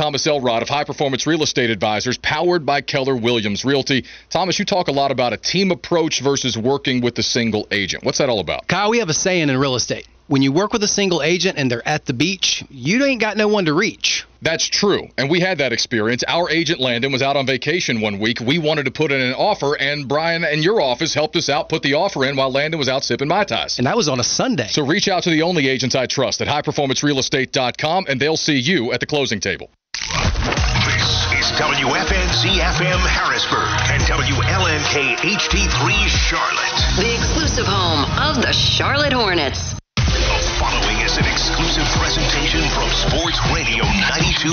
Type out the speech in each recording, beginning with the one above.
Thomas Elrod of High Performance Real Estate Advisors, powered by Keller Williams Realty. Thomas, you talk a lot about a team approach versus working with a single agent. What's that all about? Kyle, we have a saying in real estate. When you work with a single agent and they're at the beach, you ain't got no one to reach. That's true. And we had that experience. Our agent Landon was out on vacation one week. We wanted to put in an offer, and Brian and your office helped us out put the offer in while Landon was out sipping Mai Tais. And that was on a Sunday. So reach out to the only agents I trust at highperformancerealestate.com, and they'll see you at the closing table. This is WFNZ FM Harrisburg and WLNK HD3 Charlotte. The exclusive home of the Charlotte Hornets. Exclusive presentation from Sports Radio 92.7.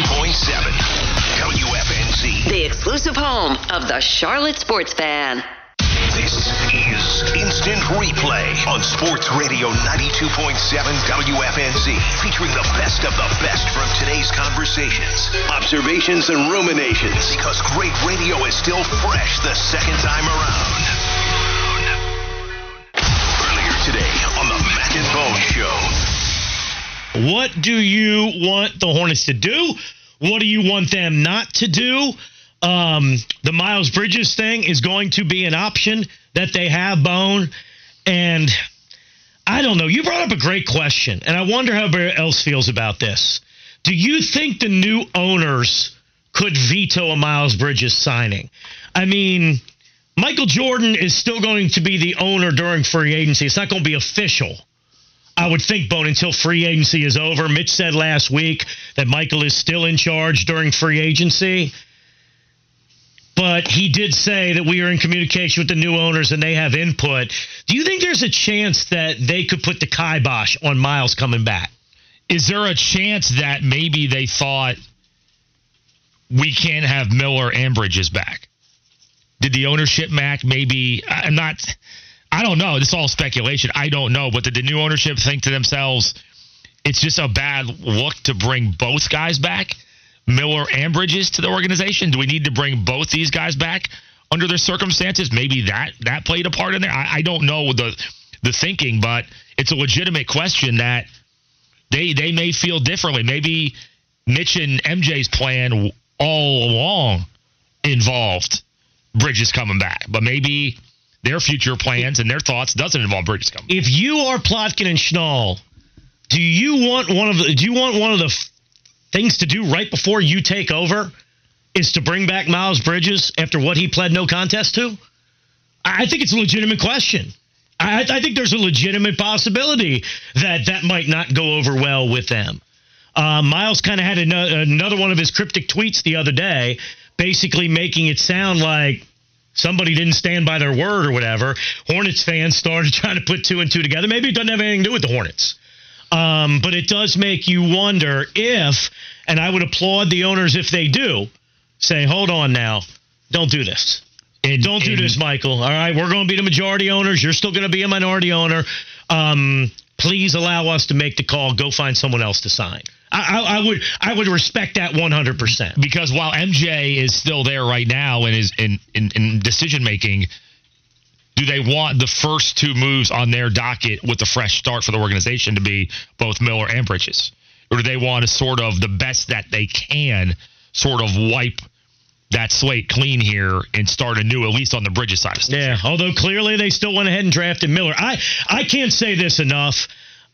WFNZ. The exclusive home of the Charlotte Sports Fan. This is Instant Replay on Sports Radio 92.7 WFNZ, featuring the best of the best from today's conversations, observations, and ruminations. Because great radio is still fresh the second time around. Earlier today on the Mac and Bone Show. What do you want the Hornets to do? What do you want them not to do? Um, the Miles Bridges thing is going to be an option that they have, Bone. And I don't know. You brought up a great question, and I wonder how everybody else feels about this. Do you think the new owners could veto a Miles Bridges signing? I mean, Michael Jordan is still going to be the owner during free agency. It's not going to be official. I would think, Bone, until free agency is over. Mitch said last week that Michael is still in charge during free agency. But he did say that we are in communication with the new owners and they have input. Do you think there's a chance that they could put the kibosh on Miles coming back? Is there a chance that maybe they thought we can't have Miller and Bridges back? Did the ownership, Mac, maybe? I'm not. I don't know. This is all speculation. I don't know. But did the new ownership think to themselves, it's just a bad look to bring both guys back, Miller and Bridges, to the organization? Do we need to bring both these guys back under their circumstances? Maybe that that played a part in there. I, I don't know the the thinking, but it's a legitimate question that they they may feel differently. Maybe Mitch and MJ's plan all along involved Bridges coming back, but maybe their future plans and their thoughts doesn't involve Bridges coming. If you are Plotkin and Schnall, do you want one of the do you want one of the f- things to do right before you take over is to bring back Miles Bridges after what he pled no contest to? I think it's a legitimate question. I, I think there's a legitimate possibility that that might not go over well with them. Uh, Miles kind of had ano- another one of his cryptic tweets the other day, basically making it sound like somebody didn't stand by their word or whatever. Hornets fans started trying to put two and two together. Maybe it doesn't have anything to do with the Hornets. Um, but it does make you wonder if, and I would applaud the owners if they do, say, hold on now, don't do this. And, Don't do and this, Michael. All right, we're going to be the majority owners. You're still going to be a minority owner. Um, please allow us to make the call. Go find someone else to sign. I, I, would I would respect that 100. percent Because while MJ is still there right now and is in, in, in decision making, do they want the first two moves on their docket with a fresh start for the organization to be both Miller and Bridges? Or do they want to sort of the best that they can sort of wipe that slate clean here and start anew, at least on the Bridges side of stuff? Yeah, although clearly they still went ahead and drafted Miller. I I can't say this enough.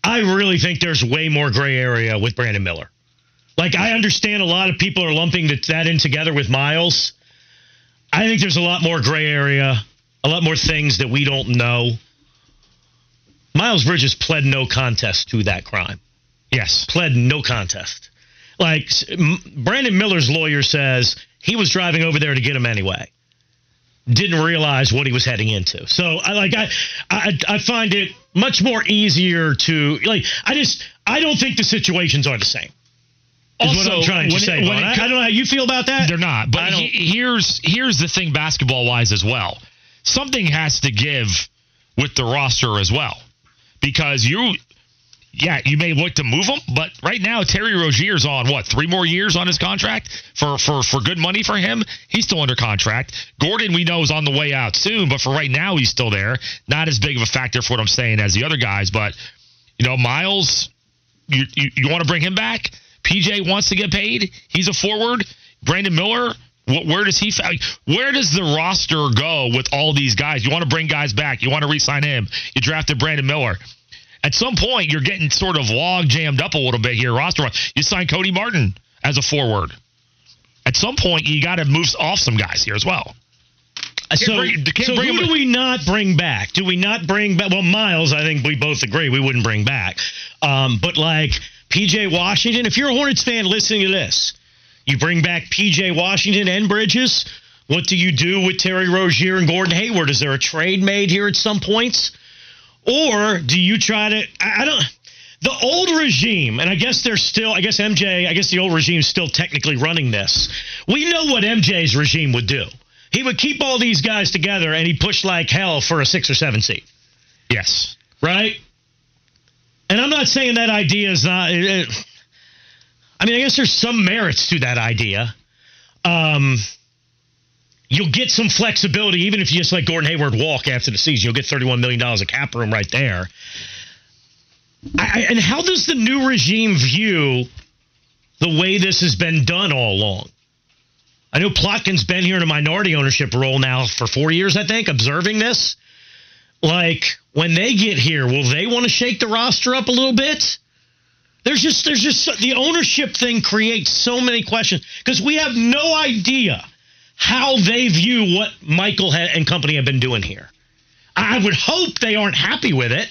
I really think there's way more gray area with Brandon Miller. Like I understand a lot of people are lumping that that in together with Miles. I think there's a lot more gray area, a lot more things that we don't know. Miles Bridges pled no contest to that crime. Yes. Pled no contest. Like Brandon Miller's lawyer says he was driving over there to get him anyway. Didn't realize what he was heading into. So I like I I, I find it much more easier to like I just I don't think the situations are the same. Is what I'm trying to say. it I, I don't know how you feel about that. They're not. But he- here's here's the thing, basketball wise as well. Something has to give with the roster as well, because you, yeah, you may look to move him, but right now Terry Rozier's on what three more years on his contract for for for good money for him. He's still under contract. Gordon we know is on the way out soon, but for right now he's still there. Not as big of a factor for what I'm saying as the other guys, but you know Miles, you you, you want to bring him back. PJ wants to get paid. He's a forward. Brandon Miller, where does he? Where does the roster go with all these guys? You want to bring guys back. You want to re-sign him. You drafted Brandon Miller. At some point, you're getting sort of log jammed up a little bit here roster. You signed Cody Martin as a forward. At some point, you got to move off some guys here as well. So, bring- so who do we not bring back? Do we not bring back? Well, Miles, I think we both agree we wouldn't bring back. Um, but like PJ Washington, if you're a Hornets fan listening to this, you bring back PJ Washington and Bridges. What do you do with Terry Rozier and Gordon Hayward? Is there a trade made here at some points? Or do you try to? I, I don't. The old regime, and I guess they're still. I guess MJ. I guess the old regime's still technically running this. We know what MJ's regime would do. He would keep all these guys together, and he'd push like hell for a six or seven seat. Yes. right? And I'm not saying that idea is not. it- it- I mean, I guess there's some merits to that idea. Um, you'll get some flexibility, even if you just let Gordon Hayward walk after the season. You'll get $31 million of cap room right there. I, and how does the new regime view the way this has been done all along? I know Plotkin's been here in a minority ownership role now for four years, I think, observing this. Like, when they get here, will they want to shake the roster up a little bit? There's just, there's just the ownership thing creates so many questions because we have no idea how they view what Michael and company have been doing here. I would hope they aren't happy with it,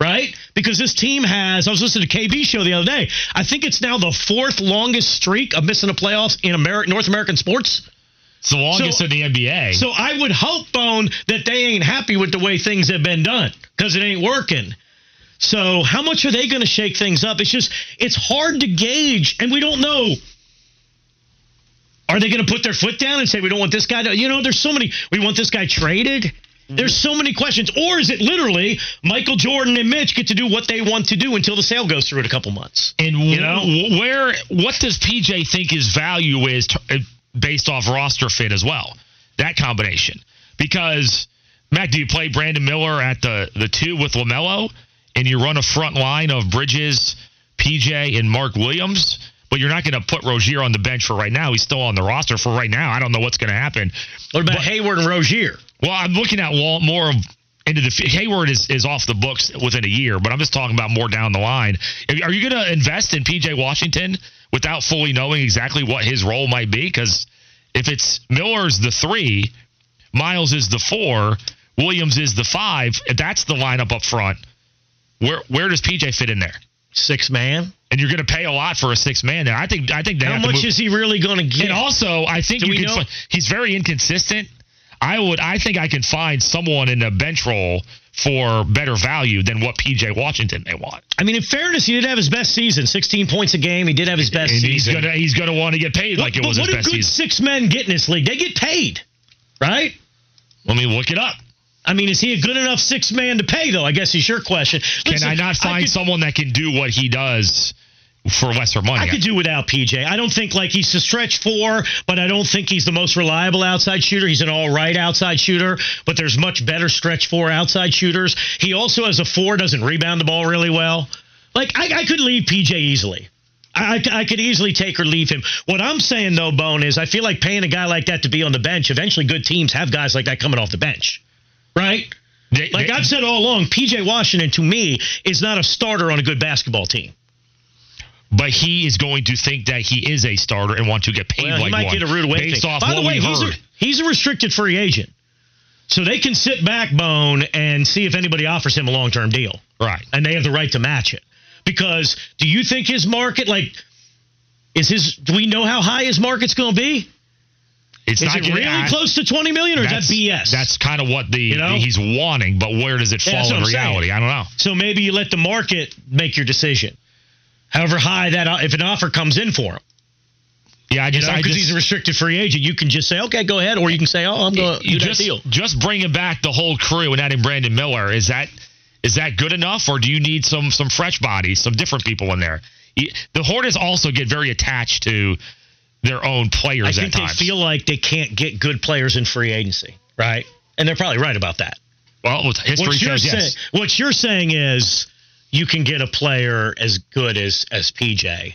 right? Because this team has, I was listening to KB show the other day. I think it's now the fourth longest streak of missing the playoffs in Ameri- North American sports. It's the longest So- in the NBA. So I would hope, Bone, that they ain't happy with the way things have been done because it ain't working. So how much are they going to shake things up? It's just it's hard to gauge, and we don't know. Are they going to put their foot down and say we don't want this guy to? You know, there's so many. We want this guy traded. There's so many questions. Or is it literally Michael Jordan and Mitch get to do what they want to do until the sale goes through in a couple months? And You know? where what does PJ think his value is t- uh, based off roster fit as well? That combination. Because Mac, do you play Brandon Miller at the the two with Lamelo, and you run a front line of Bridges, PJ, and Mark Williams? But you're not going to put Rozier on the bench for right now. He's still on the roster for right now. I don't know what's going to happen. What about But- Hayward and Rozier? Well, I'm looking at more of into the Hayward is, is off the books within a year, but I'm just talking about more down the line. Are you going to invest in PJ Washington without fully knowing exactly what his role might be? Because if it's Miller's the three, Miles is the four, Williams is the five, that's the lineup up front. Where where does PJ fit in there? Six man. And you're going to pay a lot for a six man there. I think I think How much is he really going to get? and also, I think Do you can. know? He's very inconsistent. I would. I think I can find someone in a bench role for better value than what PJ Washington may want. I mean, in fairness, he did have his best season, 16 points a game. He did have his best And season. he's gonna. He's gonna want to get paid like it was what his do best good season. six men get in this league? They get paid, right? Let me look it up. I mean, is he a good enough six man to pay though? I guess is your question. Can I not find could, someone that can do what he does for lesser money? I could do without PJ. I don't think like he's a stretch four, but I don't think he's the most reliable outside shooter. He's an all right outside shooter, but there's much better stretch four outside shooters. He also as a four doesn't rebound the ball really well. Like I, I could leave PJ easily. I, I could easily take or leave him. What I'm saying though, Bone, is I feel like paying a guy like that to be on the bench. Eventually, good teams have guys like that coming off the bench, right? They- Like they- I've said all along, PJ Washington to me is not a starter on a good basketball team. but he is going to think that he is a starter and want to get paid Well, he like might one get a rude awakening. based off By the way, he's a, he's a restricted free agent, so they can sit back, Bone, and see if anybody offers him a long term deal, right. and they have the right to match it. Because do you think his market like is his? Do we know how high his market's going to be? It's Is not it really close to twenty million, or is that BS? That's kind of what the You know? he's wanting, but where does it Yeah, fall in I'm saying. reality? I don't know. so maybe you let the market make your decision. However high that if an offer comes in for him, Yeah, I just, know, I because he's a restricted free agent, you can just say, okay, go ahead, or you can say, oh, I'm going to do you that just deal. just bringing back the whole crew and adding Brandon Miller is that is that good enough, or do you need some some fresh bodies, some different people in there? The Hornets also get very attached to their own players. I think at they times. feel like they can't get good players in free agency, right? And they're probably right about that. well, history What shows yes. what you're saying is you can get a player as good as as PJ.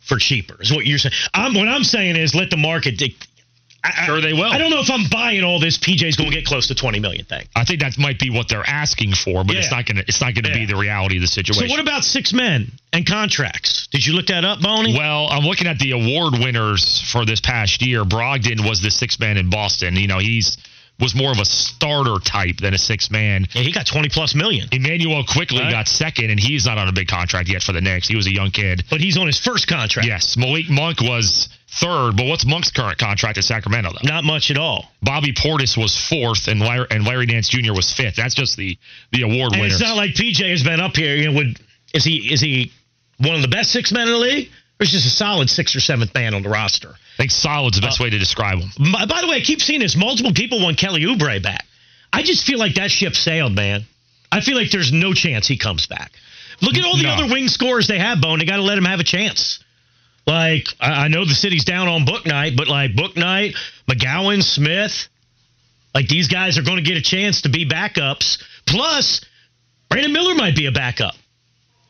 for cheaper. Is what you're saying. I'm, what I'm saying is let the market dic- I, Sure they will. I don't know if I'm buying all this. PJ's going to get close to 20 million thing. I think that might be what they're asking for, but it's not gonna it's not gonna Yeah. be the reality of the situation. So what about six men and contracts? Did you look that up, Boney? Well, I'm looking at the award winners for this past year. Brogdon was the sixth man in Boston. You know, he's was more of a starter type than a six man. Yeah, he got 20 plus million, Immanuel Quickley Right. got second, and he's not on a big contract yet for the Knicks. He was a young kid. but he's on his first contract. Yes, Malik Monk was third, but what's Monk's current contract at Sacramento though? Not much at all. Bobby Portis was fourth, and Larry, and Larry Nance Jr. was fifth. That's just the the award And winners. it's not like PJ has been up here. You know, would is he is he one of the best six men in the league, or is just a solid sixth or seventh man on the roster? I think solid's the best uh, way to describe him. My- By the way, I keep seeing this. Multiple people want Kelly Oubre back. I just feel like that ship sailed, man. I feel like there's no chance he comes back. Look at all the No. other wing scores they have, Bone. They got to let him have a chance. Like I, I know the city's down on Bouknight, but like Bouknight, McGowan, Smith, like these guys are going to get a chance to be backups. Plus, Brandon Miller might be a backup.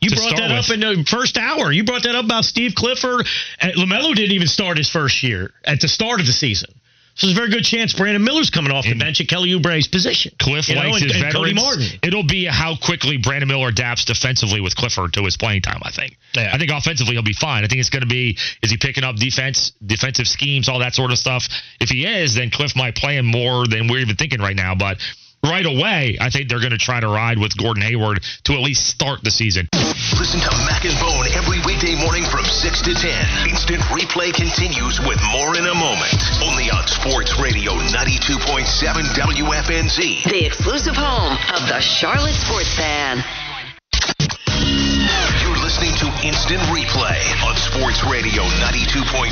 You brought that with. up in the first hour. You brought that up about Steve Clifford. Lamelo didn't even start his first year at the start of the season. So there's a very good chance Brandon Miller's coming off the mm-hmm. bench at Kelly Oubre's position. Cliff You know, likes and- his and Cody. Martin. It'll be how quickly Brandon Miller adapts defensively with Clifford to his playing time. I think. Yeah. I think offensively he'll be fine. I think it's going to be is he picking up defense, defensive schemes, all that sort of stuff. If he is, then Cliff might play him more than we're even thinking right now. But right away, I think they're going to try to ride with Gordon Hayward to at least start the season. Listen to Mac and Bone every weekday morning from 6 to 10. Instant replay continues with more in a moment. Only on Sports Radio 92.7 WFNZ. The exclusive home of the Charlotte Sports Fan. Listening to Instant Replay on Sports Radio 92.7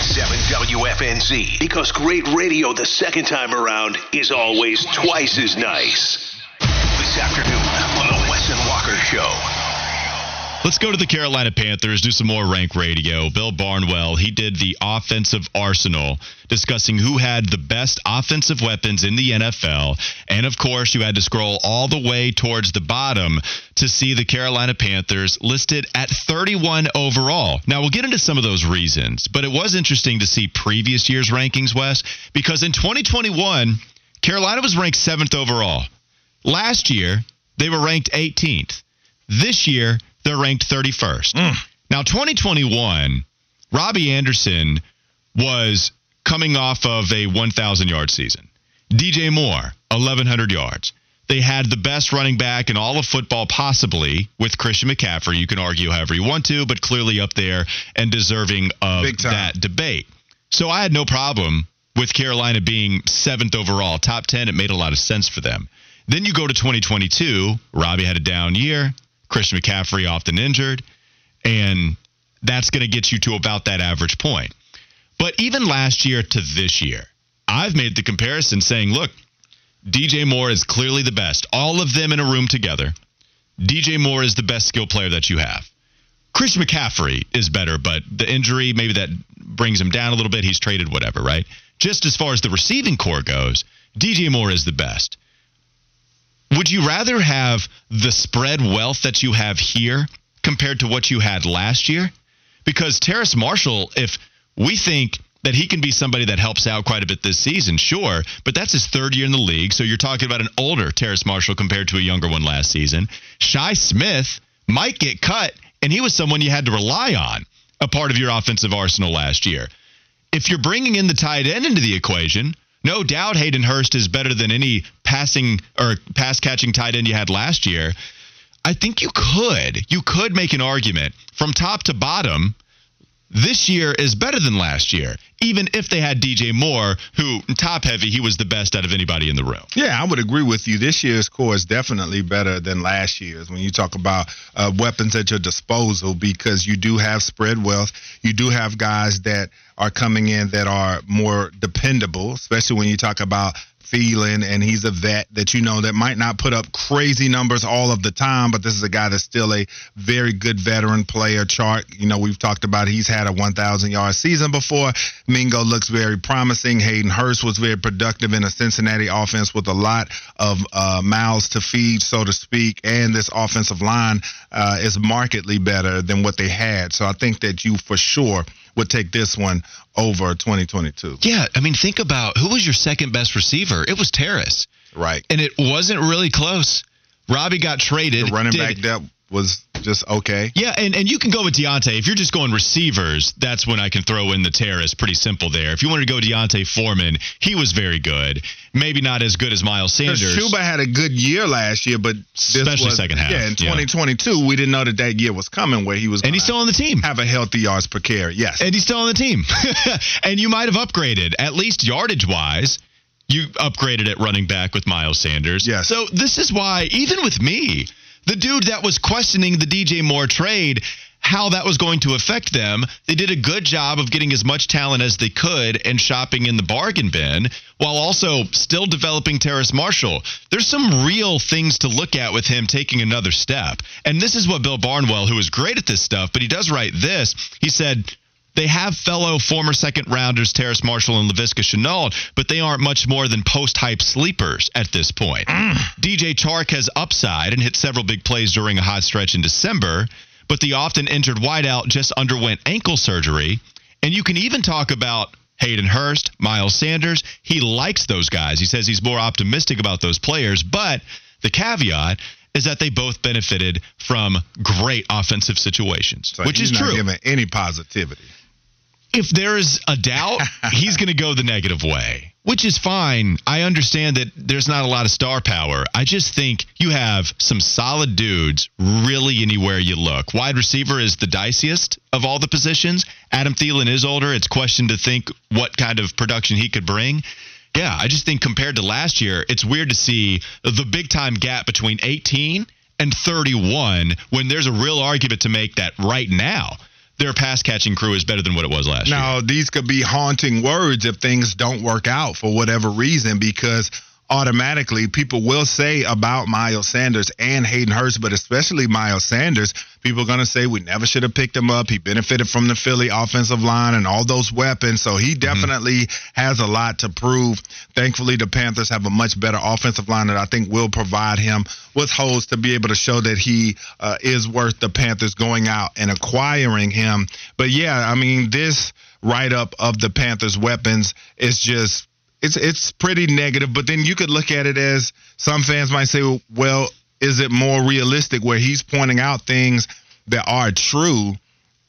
WFNZ. Because great radio the second time around is always twice as nice. This afternoon on the Wes and Walker Show. Let's go to the Carolina Panthers, do some more rank radio. Bill Barnwell, he did the offensive arsenal, discussing who had the best offensive weapons in the NFL. And of course, you had to scroll all the way towards the bottom to see the Carolina Panthers listed at 31 overall. Now, we'll get into some of those reasons, but it was interesting to see previous year's rankings, Wes, because in 2021, Carolina was ranked seventh overall. Last year, they were ranked 18th. This year, they're ranked 31st. Mm. Now, 2021, Robbie Anderson was coming off of a 1,000 yard season. DJ Moore, 1,100 yards. They had the best running back in all of football, possibly with Christian McCaffrey. You can argue however you want to, but clearly up there and deserving of that debate. So I had no problem with Carolina being seventh overall, top 10. It made a lot of sense for them. Then you go to 2022. Robbie had a down year. Christian McCaffrey often injured. And that's going to get you to about that average point. But even last year to this year, I've made the comparison saying, look, DJ Moore is clearly the best. All of them in a room together. DJ Moore is the best skill player that you have. Christian McCaffrey is better, but the injury, maybe that brings him down a little bit. He's traded, whatever, right? Just as far as the receiving corps goes, DJ Moore is the best. Would you rather have the spread wealth that you have here compared to what you had last year? Because Terrace Marshall, if we think that he can be somebody that helps out quite a bit this season, sure, but that's his third year in the league. So you're talking about an older Terrace Marshall compared to a younger one last season. Shi Smith might get cut, and he was someone you had to rely on, a part of your offensive arsenal last year. If you're bringing in the tight end into the equation, no doubt Hayden Hurst is better than any passing or pass catching tight end you had last year. I think you could. You could make an argument from top to bottom. This year is better than last year, even if they had DJ Moore, who top heavy, he was the best out of anybody in the room. Yeah, I would agree with you. This year's corps is definitely better than last year's when you talk about uh, weapons at your disposal because you do have spread wealth. You do have guys that are coming in that are more dependable, especially when you talk about Thielen, and he's a vet that you know that might not put up crazy numbers all of the time, but this is a guy that's still a very good veteran player. Chark, you know, we've talked about he's had a 1,000 yard season before. Mingo looks very promising. Hayden Hurst was very productive in a Cincinnati offense with a lot of uh, mouths to feed, so to speak, and this offensive line uh, is markedly better than what they had. So I think that you for sure would take this one over 2022. Yeah, I mean, think about who was your second best receiver? It was Terrace. Right. And it wasn't really close. Robbie got traded. The running did- back depth was just okay. Yeah, and, and you can go with D'Onta. If you're just going receivers, that's when I can throw in the Terrace. Pretty simple there. If you wanted to go D'Onta Foreman, he was very good. Maybe not as good as Miles Sanders. Chuba had a good year last year, but this Especially was, second half, Yeah, in yeah. 2022, we didn't know that that year was coming where he was. and he's still on the team. have a healthy yards per carry. Yes. And he's still on the team. and you might have upgraded, at least yardage wise. You upgraded at running back with Miles Sanders. Yes. So this is why, even with me, the dude that was questioning the DJ Moore trade, how that was going to affect them, they did a good job of getting as much talent as they could and shopping in the bargain bin while also still developing Terrace Marshall. There's some real things to look at with him taking another step. And this is what Bill Barnwell, who is great at this stuff, but he does write this. He said, they have fellow former second rounders Terrace Marshall and Laviska Shenault, but they aren't much more than post hype sleepers at this point. Mm. DJ Chark has upside and hit several big plays during a hot stretch in December, but the often injured wideout just underwent ankle surgery. And you can even talk about Hayden Hurst, Miles Sanders. He likes those guys. He says he's more optimistic about those players, but the caveat is that they both benefited from great offensive situations, So which is not true giving any positivity. If there is a doubt, he's going to go the negative way, which is fine. I understand that there's not a lot of star power. I just think you have some solid dudes really anywhere you look. Wide receiver is the diciest of all the positions. Adam Thielen is older. It's question to think what kind of production he could bring. Yeah, I just think compared to last year, it's weird to see the big time gap between 18 and 31 when there's a real argument to make that right now their pass catching crew is better than what it was last year. Now, these could be haunting words if things don't work out for whatever reason, because automatically people will say about Miles Sanders and Hayden Hurst, but especially Miles Sanders, people are going to say we never should have picked him up. He benefited from the Philly offensive line and all those weapons, so he definitely has a lot to prove. Thankfully, the Panthers have a much better offensive line that I think will provide him with holes to be able to show that he uh, is worth the Panthers going out and acquiring him. But yeah, I mean, this write up of the Panthers' weapons is just it's it's pretty negative. But then you could look at it as some fans might say, well, is it more realistic where he's pointing out things that are true?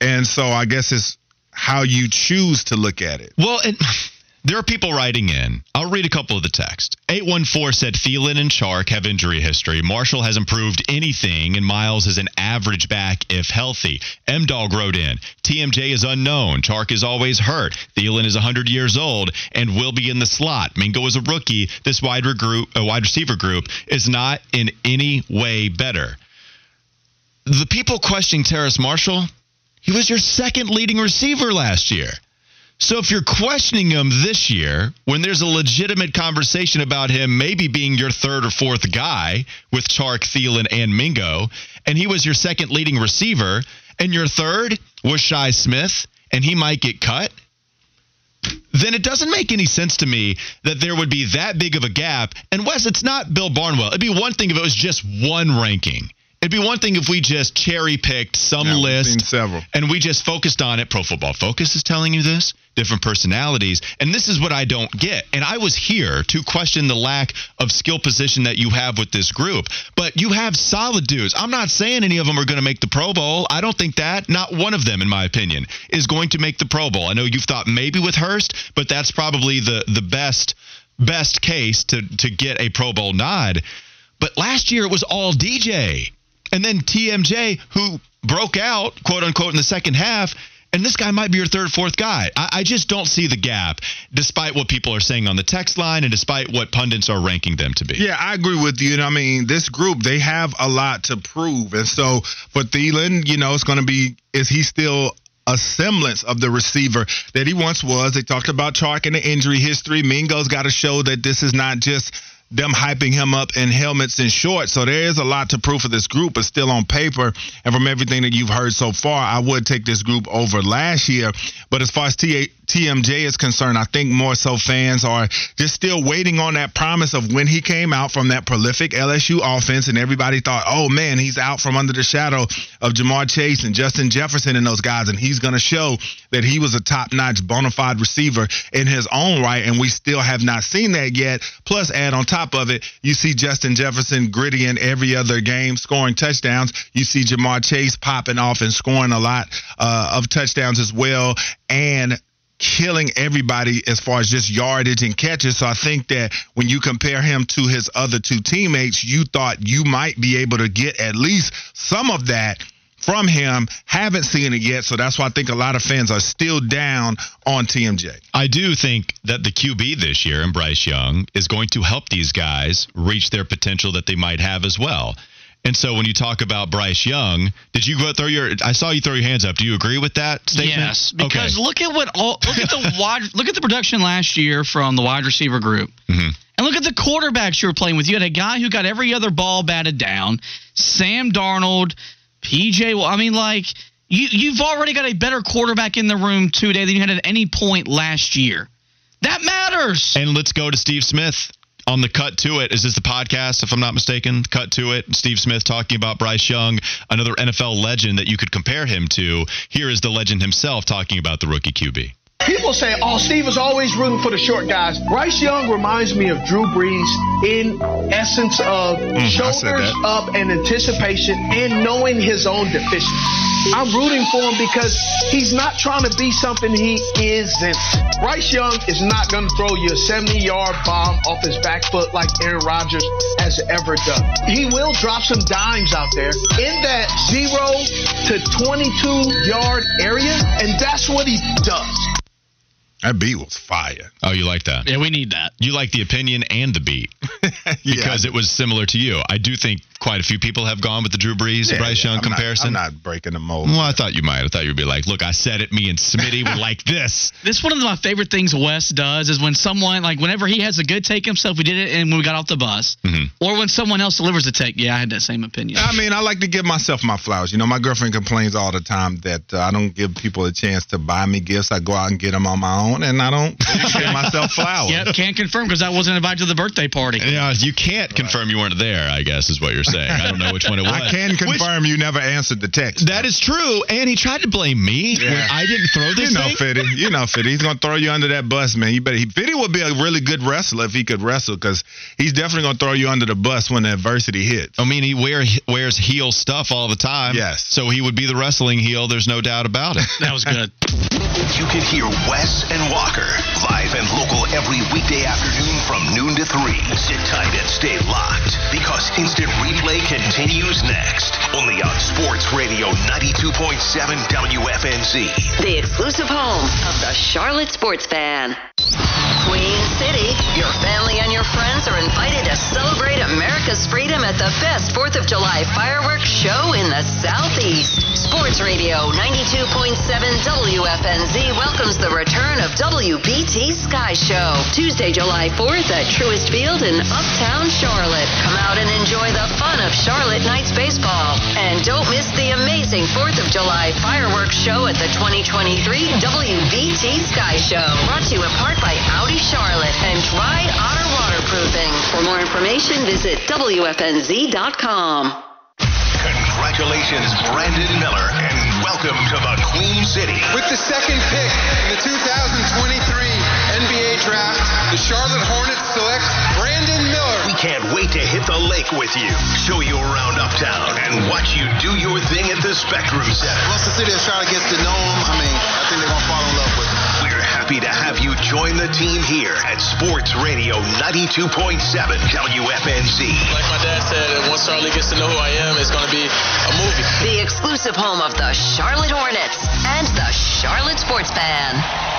And so I guess it's how you choose to look at it. Well, and there are people writing in. I'll read a couple of the text. 814 said Thielen and Chark have injury history. Marshall has improved anything, and Miles is an average back if healthy. M Dog wrote in TMJ is unknown. Chark is always hurt. Thielen is 100 years old and will be in the slot. Mingo is a rookie. This wide, regroup, uh, wide receiver group is not in any way better. The people questioning Terrace Marshall, he was your second leading receiver last year. So if you're questioning him this year, when there's a legitimate conversation about him maybe being your third or fourth guy with Chark, Thielen, and Mingo, and he was your second leading receiver, and your third was Shi Smith, and he might get cut, then it doesn't make any sense to me that there would be that big of a gap. And Wes, it's not Bill Barnwell. It'd be one thing if it was just one ranking. It'd be one thing if we just cherry picked some list and we just focused on it. Pro Football Focus is telling you this, different personalities. And this is what I don't get. And I was here to question the lack of skill position that you have with this group. But you have solid dudes. I'm not saying any of them are going to make the Pro Bowl. I don't think that. Not one of them, in my opinion, is going to make the Pro Bowl. I know you've thought maybe with Hurst, but that's probably the, the best best case to, to get a Pro Bowl nod. But last year it was all DJ. And then TMJ, who broke out, quote unquote, in the second half. And this guy might be your third, fourth guy. I, I just don't see the gap, despite what people are saying on the text line and despite what pundits are ranking them to be. Yeah, I agree with you. And I mean, this group, they have a lot to prove. And so for Thielen, you know, it's going to be, is he still a semblance of the receiver that he once was? They talked about Chark and the injury history. Mingo's got to show that this is not just them hyping him up in helmets and shorts. So there is a lot to prove for this group, but still on paper and from everything that you've heard so far, I would take this group over last year. But as far as T- TMJ is concerned, I think more so fans are just still waiting on that promise of when he came out from that prolific LSU offense, and everybody thought, oh man, he's out from under the shadow of Ja'Marr Chase and Justin Jefferson and those guys, and he's going to show that he was a top notch bona fide receiver in his own right, and we still have not seen that yet. Plus, add on top of it, you see Justin Jefferson gritty in every other game, scoring touchdowns. You see Ja'Marr Chase popping off and scoring a lot uh, of touchdowns as well. And killing everybody as far as just yardage and catches. So I think that when you compare him to his other two teammates, you thought you might be able to get at least some of that from him. Haven't seen it yet, so that's why I think a lot of fans are still down on TMJ. I do think that the QB this year and Bryce Young is going to help these guys reach their potential that they might have as well. And so when you talk about Bryce Young, did you go throw your? I saw you throw your hands up. Do you agree with that statement? Yes, because okay. look at what all look at the wide look at the production last year from the wide receiver group, mm-hmm. and look at the quarterbacks you were playing with. You had a guy who got every other ball batted down. Sam Darnold, PJ. I mean, like you you've already got a better quarterback in the room today than you had at any point last year. That matters. And let's go to Steve Smith on the cut to it. Is this the podcast, if I'm not mistaken? Cut to it. Steve Smith talking about Bryce Young, another NFL legend that you could compare him to. Here is the legend himself talking about the rookie QB. People say, oh, Steve is always rooting for the short guys. Bryce Young reminds me of Drew Brees in essence of Mm, shoulders up and anticipation and knowing his own deficiencies. I'm rooting for him because he's not trying to be something he isn't. Bryce Young is not going to throw you a 70 yard bomb off his back foot like Aaron Rodgers has ever done. He will drop some dimes out there in that zero to 22 yard area, and that's what he does. That beat was fire. Oh, you like that? Yeah, we need that. You like the opinion and the beat because it was similar to you. I do think quite a few people have gone with the Drew Brees, Yeah, Bryce yeah, Young I'm not- comparison. I'm not breaking the mold. Well, I thought you might. I thought you'd be like, look, I said it. Me and Smitty were like this. This one of my favorite things Wes does is when someone like whenever he has a good take himself, we did it and when we got off the bus, Mhm. or when someone else delivers a take. Yeah, I had that same opinion. I mean, I like to give myself my flowers. You know, my girlfriend complains all the time that uh, I don't give people a chance to buy me gifts. I go out and get them on my own, and I don't give myself flowers. Yep, can't confirm because I wasn't invited to the birthday party. Yeah, you can't confirm you weren't there. I guess is what you're saying. I don't know which one it was. I can Which- confirm you never answered the text. that is true, and he tried to blame me when I didn't throw this. You this know, thing. Fitty. You know, Fitty. He's gonna throw you under that bus, man. You better. He, Fitty would be a really good wrestler if he could wrestle, because he's definitely gonna throw you under the bus when adversity hits. I mean, he wear, wears heel stuff all the time. Yes. So he would be the wrestling heel. There's no doubt about it. That was good. You can hear Wes and Walker live and local every weekday afternoon from noon to 3. Sit tight and stay locked because instant replay continues next. Only on Sports Radio 92.7 WFNZ. The exclusive home of the Charlotte Sports Fan. Queen City, your family and your friends are invited to celebrate America's freedom at the best 4th of July fireworks show in the Southeast. Sports Radio 92.7 WFNZ welcomes the return of WBT Sky Show. Tuesday, July 4th at Truist Field in Uptown Charlotte. Come out and enjoy the fun of Charlotte Knights baseball. And don't miss the amazing 4th of July fireworks show at the 2023 WBT Sky Show. Brought to you in part by Audi Charlotte and Dry Otter Waterproofing. For more information, visit WFNZ.com. Congratulations, Brandon Miller, and welcome to the Queen City. With the second pick in the 2023 NBA draft, the Charlotte Hornets select Brandon Miller. We can't wait to hit the lake with you, show you around Uptown, and watch you do your thing at the Spectrum Center. Once the city of Charlotte gets to know him, I mean, I think they're going to fall in love with him. We're happy to have you join the team here at Sports Radio 92.7 WFNZ. Like my dad said, once Charlotte gets to know who I am, it's going to be a movie. The exclusive home of the Charlotte Hornets and the Charlotte Sports Fan.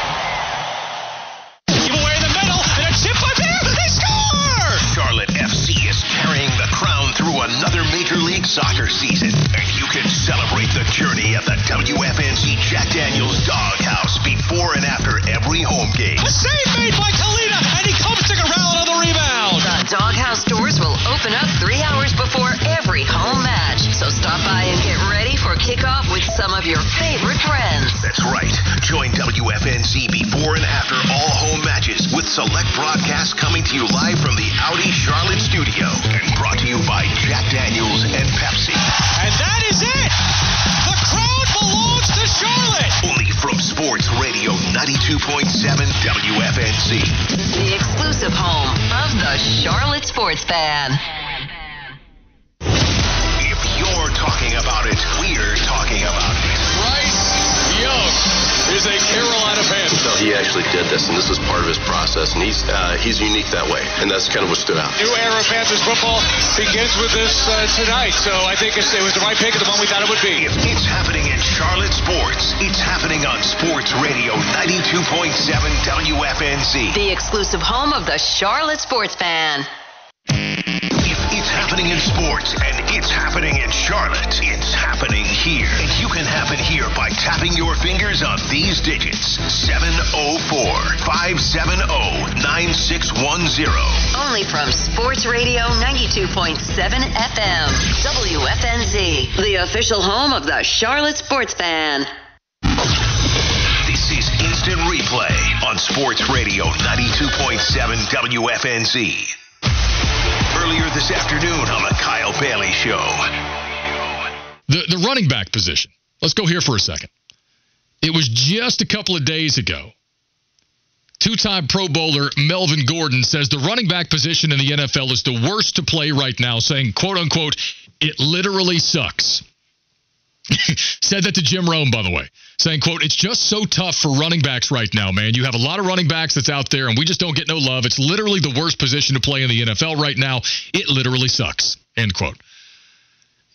Soccer season, and you can celebrate the journey at the WFNZ Jack Daniels Doghouse before and after every home game. A save made by stop by and get ready for kickoff with some of your favorite friends. That's right. Join WFNZ before and after all home matches with select broadcasts coming to you live from the Audi Charlotte studio and brought to you by Jack Daniels and Pepsi. And that is it! The crowd belongs to Charlotte! Only from Sports Radio 92.7 WFNZ. The exclusive home of the Charlotte Sports Fan. Talking about it, we're talking about it. Bryce Young is a Carolina Panther. He actually did this, and this is part of his process, and he's uh, he's unique that way, and that's kind of what stood out. New era of Panthers football begins with this uh, tonight, so I think it's, it was the right pick at the moment we thought it would be. If it's happening in Charlotte sports, it's happening on Sports Radio 92.7 WFNZ. The exclusive home of the Charlotte Sports Fan. Happening in sports and it's happening in Charlotte, it's happening here. And you can have it here by tapping your fingers on these digits 704 570 9610. Only from Sports Radio 92.7 FM. WFNZ. The official home of the Charlotte Sports Fan. This is Instant Replay on Sports Radio 92.7 WFNZ. Earlier this afternoon on the Kyle Bailey Show. The the running back position. Let's go here for a second. It was just a couple of days ago. Two-time Pro Bowler Melvin Gordon says the running back position in the NFL is the worst to play right now, saying, quote unquote, it literally sucks. Said that to Jim Rome, by the way, saying, quote, it's just so tough for running backs right now, man. You have a lot of running backs that's out there, and we just don't get no love. It's literally the worst position to play in the NFL right now. It literally sucks, end quote.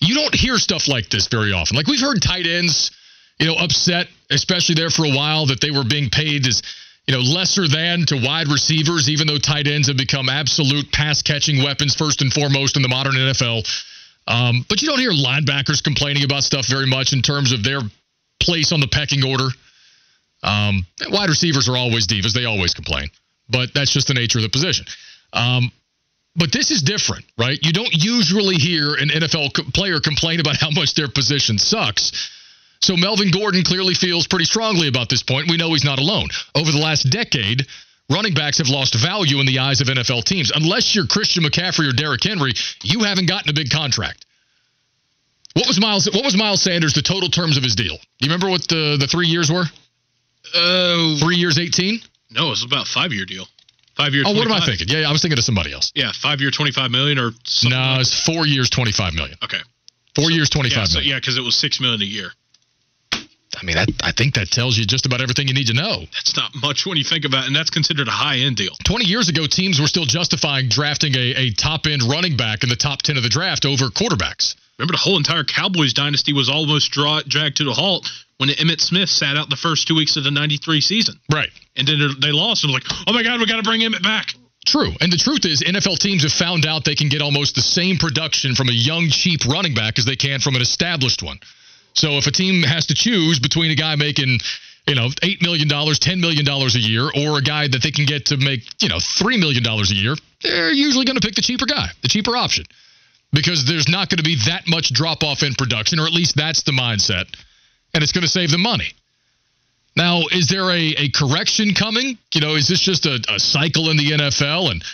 You don't hear stuff like this very often. Like we've heard tight ends, you know, upset, especially there for a while, that they were being paid as, you know, lesser than to wide receivers, even though tight ends have become absolute pass catching weapons first and foremost in the modern NFL. Um, but you don't hear linebackers complaining about stuff very much in terms of their place on the pecking order. Um, wide receivers are always divas; they always complain, but that's just the nature of the position. Um, but this is different, right? You don't usually hear an NFL co- player complain about how much their position sucks. So Melvin Gordon clearly feels pretty strongly about this point. We know he's not alone. Over the last decade, running backs have lost value in the eyes of NFL teams. Unless you're Christian McCaffrey or Derrick Henry, you haven't gotten a big contract. What was Miles? What was Miles Sanders? The total terms of his deal? Do you remember what the the three years were? Oh, Three years, eighteen. no, it was about five year deal. Five year. Oh, what am I thinking? Yeah, I was thinking of somebody else. Yeah, five year, twenty five million or something. No, like- it's four years, twenty five million. okay. Four years, twenty Yeah, five so, million. yeah, because it was six million a year. I mean, that, I think that tells you just about everything you need to know. That's not much when you think about, it, and that's considered a high end deal. 20 years ago, teams were still justifying drafting a, a top end running back in the top 10 of the draft over quarterbacks. Remember, the whole entire Cowboys dynasty was almost draw, dragged to a halt when Emmitt Smith sat out the first two weeks of the '93 season, Right. and then they lost. And like, oh my God, we got to bring Emmitt back. True. And the truth is, NFL teams have found out they can get almost the same production from a young, cheap running back as they can from an established one. So if a team has to choose between a guy making, you know, $8 million, $10 million a year, or a guy that they can get to make, you know, $3 million a year, they're usually going to pick the cheaper guy, the cheaper option. Because there's not going to be that much drop off in production, or at least that's the mindset. And it's going to save them money. Now, is there a, a correction coming? You know, is this just a, a cycle in the NFL and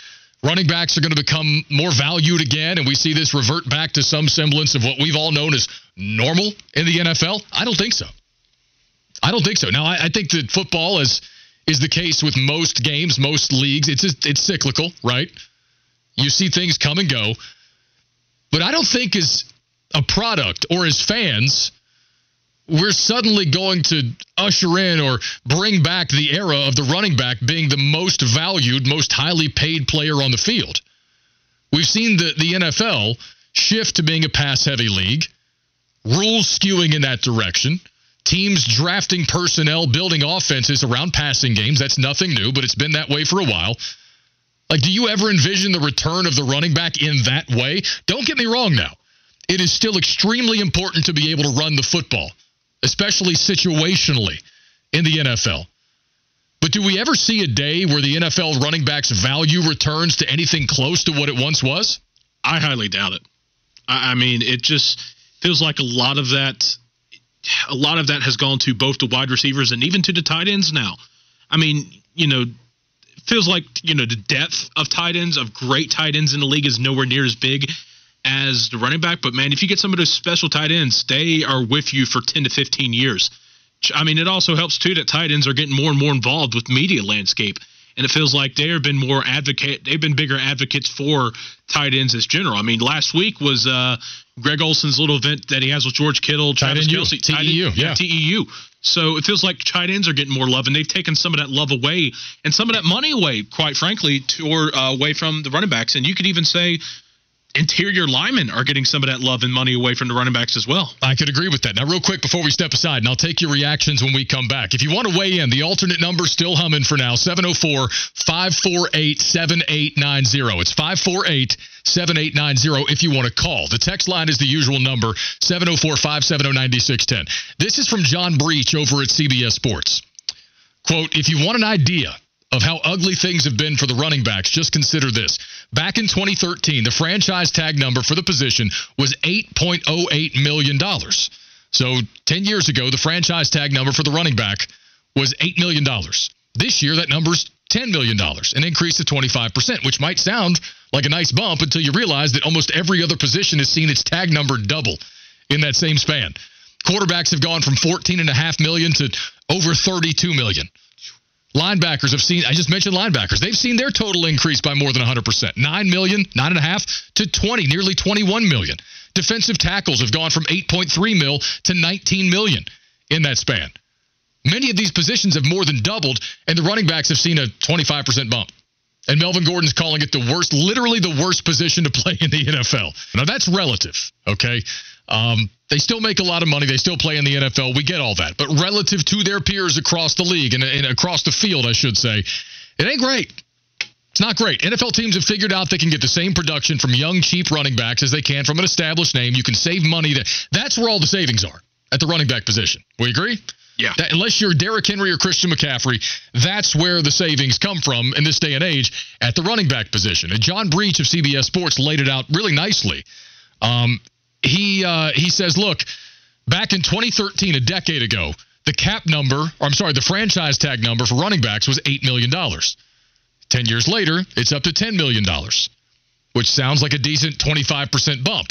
running backs are going to become more valued again and we see this revert back to some semblance of what we've all known as normal in the NFL? I don't think so. I don't think so. Now, I, I think that football is is the case with most games, most leagues. It's it's cyclical, right? You see things come and go, but I don't think as a product or as fans we're suddenly going to usher in or bring back the era of the running back being the most valued, most highly paid player on the field. We've seen the, the NFL shift to being a pass heavy league, rules skewing in that direction, teams drafting personnel, building offenses around passing games. That's nothing new, but it's been that way for a while. Like, do you ever envision the return of the running back in that way? Don't get me wrong now. It is still extremely important to be able to run the football especially situationally in the NFL. But do we ever see a day where the NFL running back's value returns to anything close to what it once was? I highly doubt it. I, I mean, it just feels like a lot of that. a lot of that has gone to both the wide receivers and even to the tight ends now. I mean, you know, feels like, you know, the depth of tight ends, of great tight ends in the league is nowhere near as big as the running back. But man, if you get some of those special tight ends, they are with you for 10 to 15 years. I mean, it also helps too that tight ends are getting more and more involved with media landscape. And it feels like they have been more advocate. They've been bigger advocates for tight ends as general. I mean, last week was uh, Greg Olsen's little event that he has with George Kittle, Travis Tight end Kelce, TEU, yeah. TEU. So it feels like tight ends are getting more love, and they've taken some of that love away and some of that money away, quite frankly, to, or uh, away from the running backs. And you could even say interior linemen are getting some of that love and money away from the running backs as well. I could agree with that. Now, real quick before we step aside, and I'll take your reactions when we come back. If you want to weigh in, the alternate number still humming for now 704 548 7890. It's 548 7890 if you want to call. The text line is the usual number 704 570 9610. This is from John Breech over at CBS Sports. Quote, if you want an idea of how ugly things have been for the running backs, just consider this. Back in 2013, the franchise tag number for the position was $8.08 million. So 10 years ago, the franchise tag number for the running back was $8 million. This year, that number's $10 million, an increase of 25%, which might sound like a nice bump until you realize that almost every other position has seen its tag number double in that same span. Quarterbacks have gone from 14.5 million to over 32 million. Linebackers have seen, I just mentioned linebackers, they've seen their total increase by more than 100%. 9 million, 9.5 to 20, nearly 21 million. Defensive tackles have gone from 8.3 mil to 19 million in that span. Many of these positions have more than doubled, and the running backs have seen a 25% bump. And Melvin Gordon's calling it the worst, literally the worst position to play in the NFL. Now, that's relative, okay? Um, they still make a lot of money. They still play in the NFL. We get all that. But relative to their peers across the league and, and across the field, I should say, it ain't great. It's not great. NFL teams have figured out they can get the same production from young, cheap running backs as they can from an established name. You can save money. That's where all the savings are at the running back position. We agree? Yeah. That, unless you're Derrick Henry or Christian McCaffrey, that's where the savings come from in this day and age at the running back position. And John Breech of CBS Sports laid it out really nicely. Um, he uh, he says, look, back in 2013, a decade ago, the cap number, or I'm sorry, the franchise tag number for running backs was $8 million. 10 years later, it's up to $10 million, which sounds like a decent 25% bump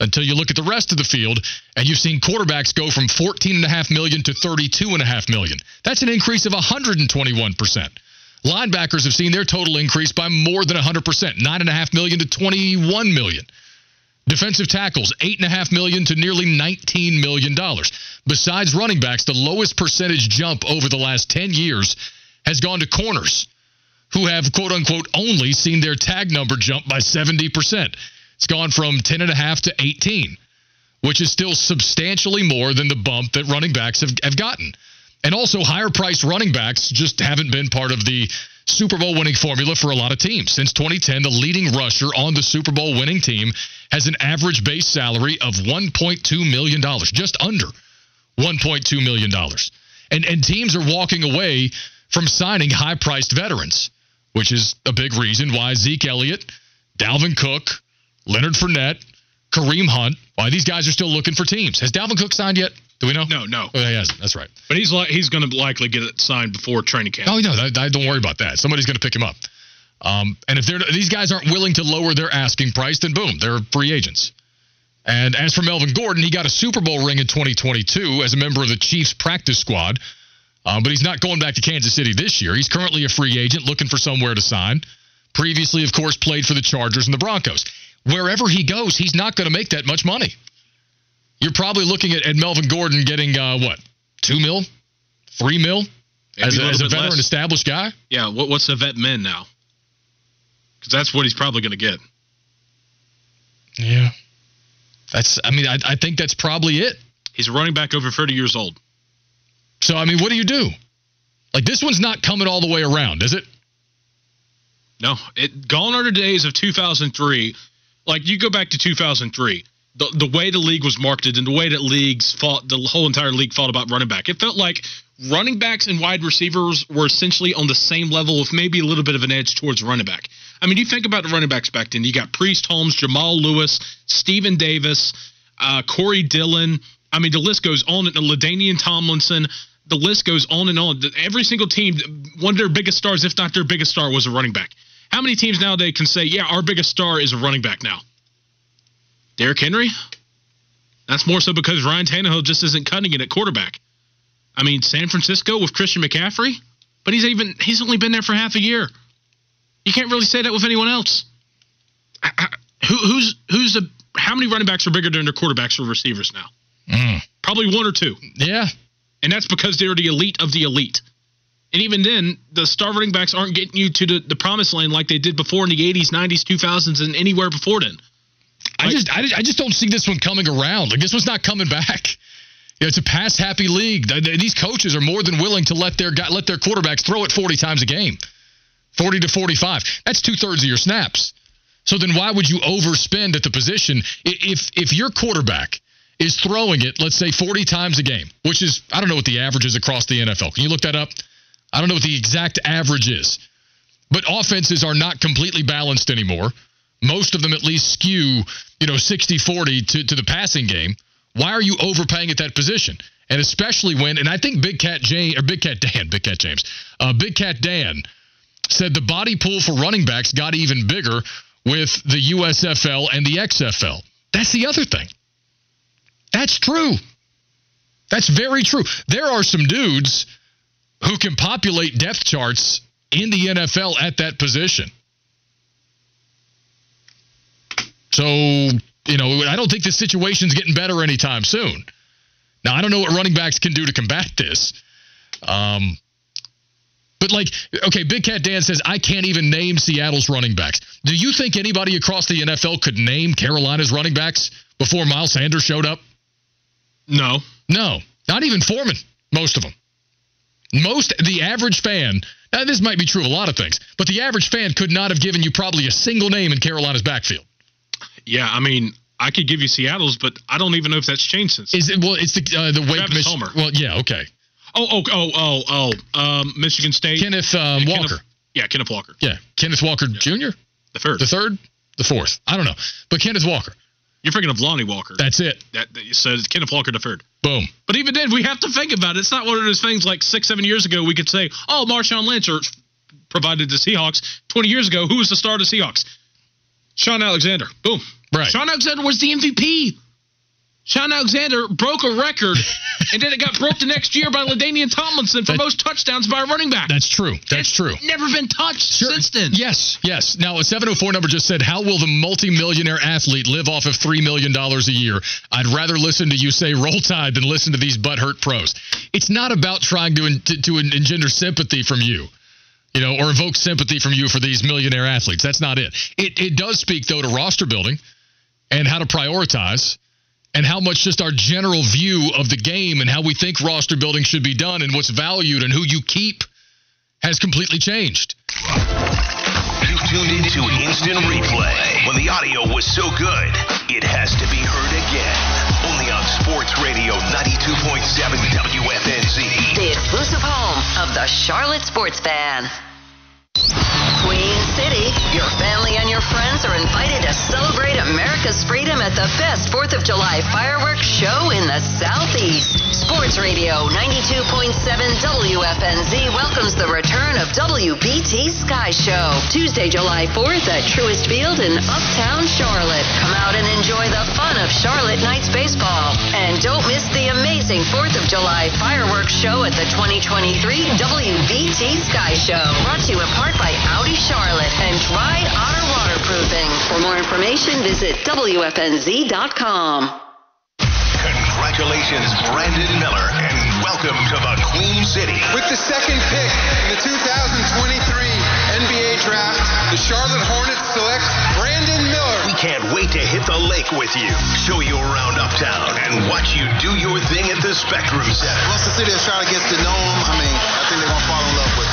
until you look at the rest of the field and you've seen quarterbacks go from 14.5 million to 32.5 million. That's an increase of 121%. Linebackers have seen their total increase by more than 100%, 9.5 million to 21 million. Defensive tackles, 8.5 million to nearly $19 million. Besides running backs, the lowest percentage jump over the last 10 years has gone to corners, who have, quote unquote, only seen their tag number jump by 70%. It's gone from 10.5 to 18, which is still substantially more than the bump that running backs have, have gotten. And also, higher priced running backs just haven't been part of the Super Bowl winning formula for a lot of teams. Since 2010, the leading rusher on the Super Bowl winning team has an average base salary of $1.2 million, just under $1.2 million. And, and teams are walking away from signing high priced veterans, which is a big reason why Zeke Elliott, Dalvin Cook, Leonard Fournette, Kareem Hunt, why these guys are still looking for teams. Has Dalvin Cook signed yet? Do we know? No, no. Oh, he hasn't. That's right. But he's like he's going to likely get it signed before training camp. Oh no, that, that- don't worry about that. Somebody's going to pick him up. Um, and if they're these guys aren't willing to lower their asking price, then boom, they're free agents. And as for Melvin Gordon, he got a Super Bowl ring in 2022 as a member of the Chiefs practice squad, um, but he's not going back to Kansas City this year. He's currently a free agent looking for somewhere to sign. Previously, of course, played for the Chargers and the Broncos. Wherever he goes, he's not going to make that much money. You're probably looking at, at Melvin Gordon getting uh, what two mil, three mil Maybe as a a, as a veteran, less. established guy. Yeah, what, what's the vet men now? Because that's what he's probably going to get. Yeah. That's, I mean, I, I think that's probably it. He's a running back over 30 years old. So, I mean, what do you do? Like, this one's not coming all the way around, is it? No, it gone are the days of 2003. Like you go back to 2003, the the way the league was marketed and the way that leagues fought, the whole entire league fought about running back. It felt like running backs and wide receivers were essentially on the same level, with maybe a little bit of an edge towards running back. I mean, you think about the running backs back then. You got Priest Holmes, Jamal Lewis, Stephen Davis, uh, Corey Dillon, I mean, the list goes on. And LaDainian Tomlinson. The list goes on and on. Every single team, one of their biggest stars, if not their biggest star, was a running back. How many teams nowadays can say, "Yeah, our biggest star is a running back now"? Derrick Henry. That's more so because Ryan Tannehill just isn't cutting it at quarterback. I mean, San Francisco with Christian McCaffrey, but he's even he's only been there for half a year. You can't really say that with anyone else. Who, who's who's the how many running backs are bigger than their quarterbacks or receivers now? Mm. Probably one or two. Yeah, and that's because they're the elite of the elite. And even then, the star running backs aren't getting you to the, the promised land like they did before in the 80s, 90s, 2000s, and anywhere before then. I just I, I just don't see this one coming around. Like this one's not coming back. You know, it's a pass happy league. These coaches are more than willing to let their let their quarterbacks throw it 40 times a game, 40 to 45. That's two thirds of your snaps. So then why would you overspend at the position if if your quarterback is throwing it, let's say 40 times a game, which is I don't know what the average is across the NFL. Can you look that up? I don't know what the exact average is. But offenses are not completely balanced anymore. Most of them at least skew, you know, 60-40 to, to the passing game. Why are you overpaying at that position? And especially when, and I think Big Cat Jane or Big Cat Dan, Big Cat James, uh, Big Cat Dan said the body pool for running backs got even bigger with the USFL and the XFL. That's the other thing. That's true. That's very true. There are some dudes who can populate depth charts in the NFL at that position. So, you know, I don't think this situation's getting better anytime soon. Now, I don't know what running backs can do to combat this. Um, but like, okay, Big Cat Dan says I can't even name Seattle's running backs. Do you think anybody across the NFL could name Carolina's running backs before Miles Sanders showed up? No. No. Not even Foreman, most of them. Most, the average fan, now this might be true of a lot of things, but the average fan could not have given you probably a single name in Carolina's backfield. Yeah, I mean, I could give you Seattle's, but I don't even know if that's changed since. Is it? Well, it's the uh, the Wake Travis Mich- Homer. Well, yeah, okay. Oh, oh, oh, oh, oh. Um, Michigan State. Kenneth um, Yeah, Walker. Kenneth- yeah, Kenneth Walker. Yeah, Kenneth Walker Jr. The third. The third, the fourth. I don't know, but Kenneth Walker. You're thinking of Lonnie Walker. That's it. That, that so it's Kenneth Walker the third. Boom. But even then, we have to think about it. It's not one of those things like six, seven years ago we could say, oh, Marshawn Lynch or provided the Seahawks. 20 years ago, who was the star of the Seahawks? Shaun Alexander. Boom. Right. Shaun Alexander was the MVP. Shaun Alexander broke a record, and then it got broke the next year by LaDainian Tomlinson for most touchdowns by a running back. That's true. That's true. Never been touched since then. Yes, yes. Now, a 704 number just said, How will the multimillionaire athlete live off of $3 million a year? I'd rather listen to you say roll tide than listen to these butthurt pros. It's not about trying to, to, to engender sympathy from you. You know, or evoke sympathy from you for these millionaire athletes. That's not it. It it does speak though to roster building and how to prioritize and how much just our general view of the game and how we think roster building should be done and what's valued and who you keep has completely changed. You tuned into Instant Replay. When the audio was so good, it has to be heard again. Sports Radio 92.7 WFNZ. The exclusive home of the Charlotte Sports Fan. Queen City, your family and your friends are invited to celebrate America's freedom at the best 4th of July fireworks show in the Southeast. Sports Radio 92.7 WFNZ welcomes the return of WBT Sky Show. Tuesday, July 4th at Truist Field in Uptown Charlotte. Come out and enjoy the fun of Charlotte Knights baseball. And don't miss the amazing 4th of July fireworks show at the 2023 WBT Sky Show. Brought to you in part by Audi Charlotte and Dry Otter Waterproofing. For more information, visit WFNZ.com. Congratulations, Brandon Miller, and welcome to the Queen City. With the second pick in the 2023 NBA Draft, the Charlotte Hornets select Brandon Miller. We can't wait to hit the lake with you, show you around Uptown, and watch you do your thing at the Spectrum Center. Once the city of Charlotte gets to know him, I mean, I think they're going to fall in love with him.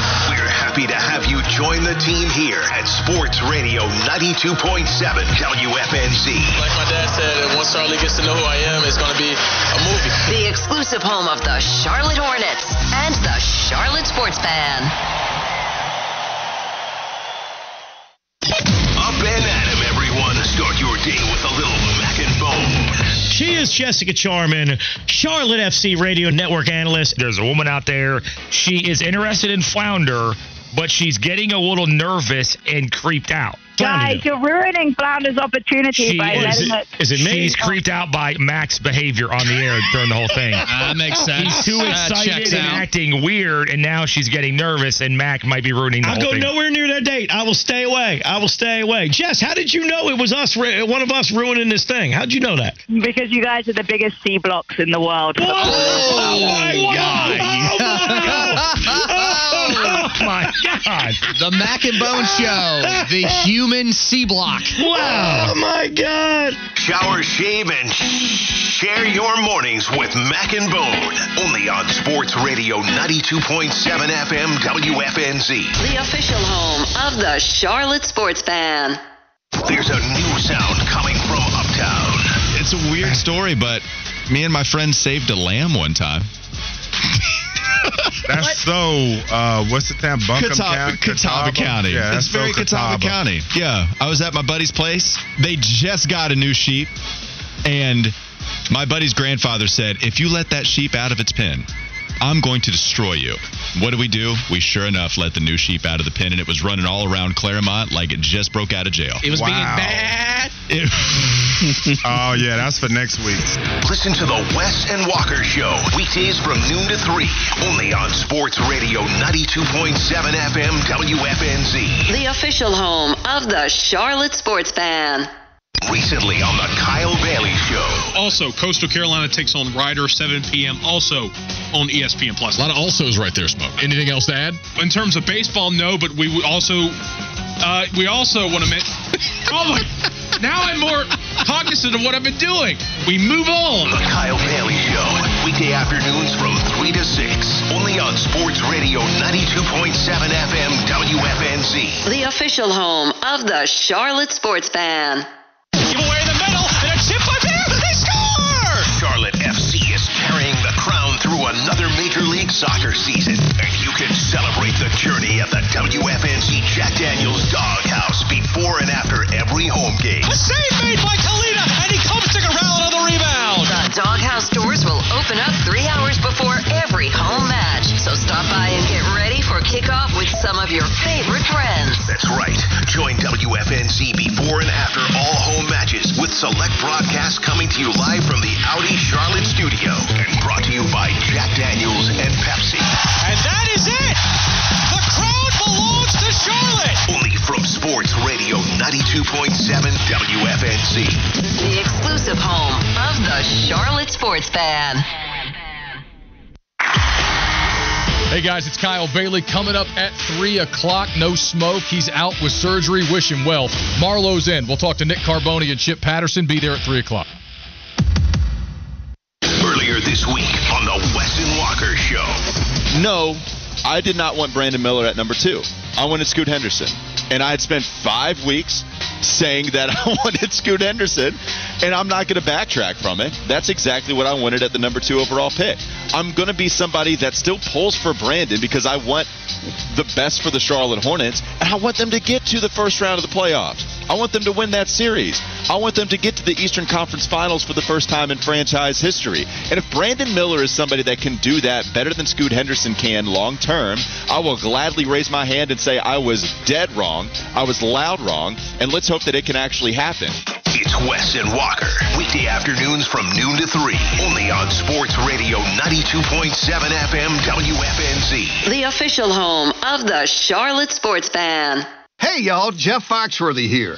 We're happy to have you join the team here at Sports Radio 92.7 WFNZ. Like my dad said, uh, once Charlotte gets to know who I am, it's going to be a movie. The exclusive home of the Charlotte Hornets and the Charlotte Sports Fan. Up and at 'em, everyone. Start your day with a little Mac and Bone. She is Jessica Charman, Charlotte FC Radio Network analyst. There's a woman out there. She is interested in Flounder, but she's getting a little nervous and creeped out. Guys, you're ruining Flounder's opportunity She by is, letting it. me? She's creeped out by Mac's behavior on the air during the whole thing. That makes sense. He's too uh, excited checks and out. acting weird, and now she's getting nervous, and Mac might be ruining the I'll whole go thing. nowhere near that date. I will stay away. I will stay away. Jess, how did you know it was us, one of us ruining this thing? How'd you know that? Because you guys are the biggest C blocks in the world. Oh, my Oh Oh, my God! The Mac and Bone Show, the human C block. Wow! Oh my God! Shower, shave, and share your mornings with Mac and Bone. Only on Sports Radio 92.7 FM WFNZ. The official home of the Charlotte Sports Fan. There's a new sound coming from Uptown. It's a weird story, but me and my friend saved a lamb one time. That's so. Uh, what's the town? Buncombe Catawba, County. Catawba County. Yeah, it's that's so very Catawba, County. Yeah, I was at my buddy's place. They just got a new sheep, and my buddy's grandfather said, "If you let that sheep out of its pen, I'm going to destroy you." What do we do? We sure enough let the new sheep out of the pen, and it was running all around Claremont like it just broke out of jail. It was being bad. It- Oh yeah, that's for next week. Listen to the Wes and Walker Show weekdays from noon to three, only on Sports Radio 92.7 FM WFNZ. The official home of the Charlotte Sports Fan. Recently on the Kyle Bailey Show. Also, Coastal Carolina takes on Rider 7 p.m. Also on ESPN Plus. A lot of alsos right there, Smoke. Anything else to add? In terms of baseball, no, but we also uh, we also want to mention. oh my! Now I'm more cognizant of what I've been doing. We move on. The Kyle Bailey Show, weekday afternoons from 3 to 6, only on Sports Radio 92.7 FM WFNZ. The official home of the Charlotte Sports Fan. Give away in the middle, and a chip by there. They score! Charlotte FC is carrying the crown through another Major League Soccer season, and you can celebrate the journey at the WFNZ Jack Daniels Doghouse before and after every home game. A save made by Kahlina, and he comes to Corral on the rebound. The Doghouse doors will open up three hours before every home match. So stop by and get off with some of your favorite friends. That's right. Join WFNZ before and after all home matches with select broadcasts coming to you live from the Audi Charlotte studio and brought to you by Jack Daniels and Pepsi. And that is it. The crowd belongs to Charlotte. Only from Sports Radio 92.7 WFNZ. The exclusive home of the Charlotte Sports Fan. Hey guys, it's Kyle Bailey coming up at 3 o'clock. No smoke. He's out with surgery. Wish him well. Marlowe's in. We'll talk to Nick Carboni and Chip Patterson. Be there at 3 o'clock. Earlier this week on the Wes and Walker Show. No, I did not want Brandon Miller at number two. I wanted Scoot Henderson. And I had spent five weeks saying that I wanted Scoot Henderson, and I'm not going to backtrack from it. That's exactly what I wanted at the number two overall pick. I'm going to be somebody that still pulls for Brandon because I want the best for the Charlotte Hornets, and I want them to get to the first round of the playoffs. I want them to win that series. I want them to get to the Eastern Conference Finals for the first time in franchise history. And if Brandon Miller is somebody that can do that better than Scoot Henderson can long term, I will gladly raise my hand and say I was dead wrong. I was loud wrong, and let's hope that it can actually happen. It's Wes and Walker. Weekday afternoons from noon to 3. Only on Sports Radio 92.7 FM WFNZ. The official home of the Charlotte Sports Fan. Hey, y'all, Jeff Foxworthy here.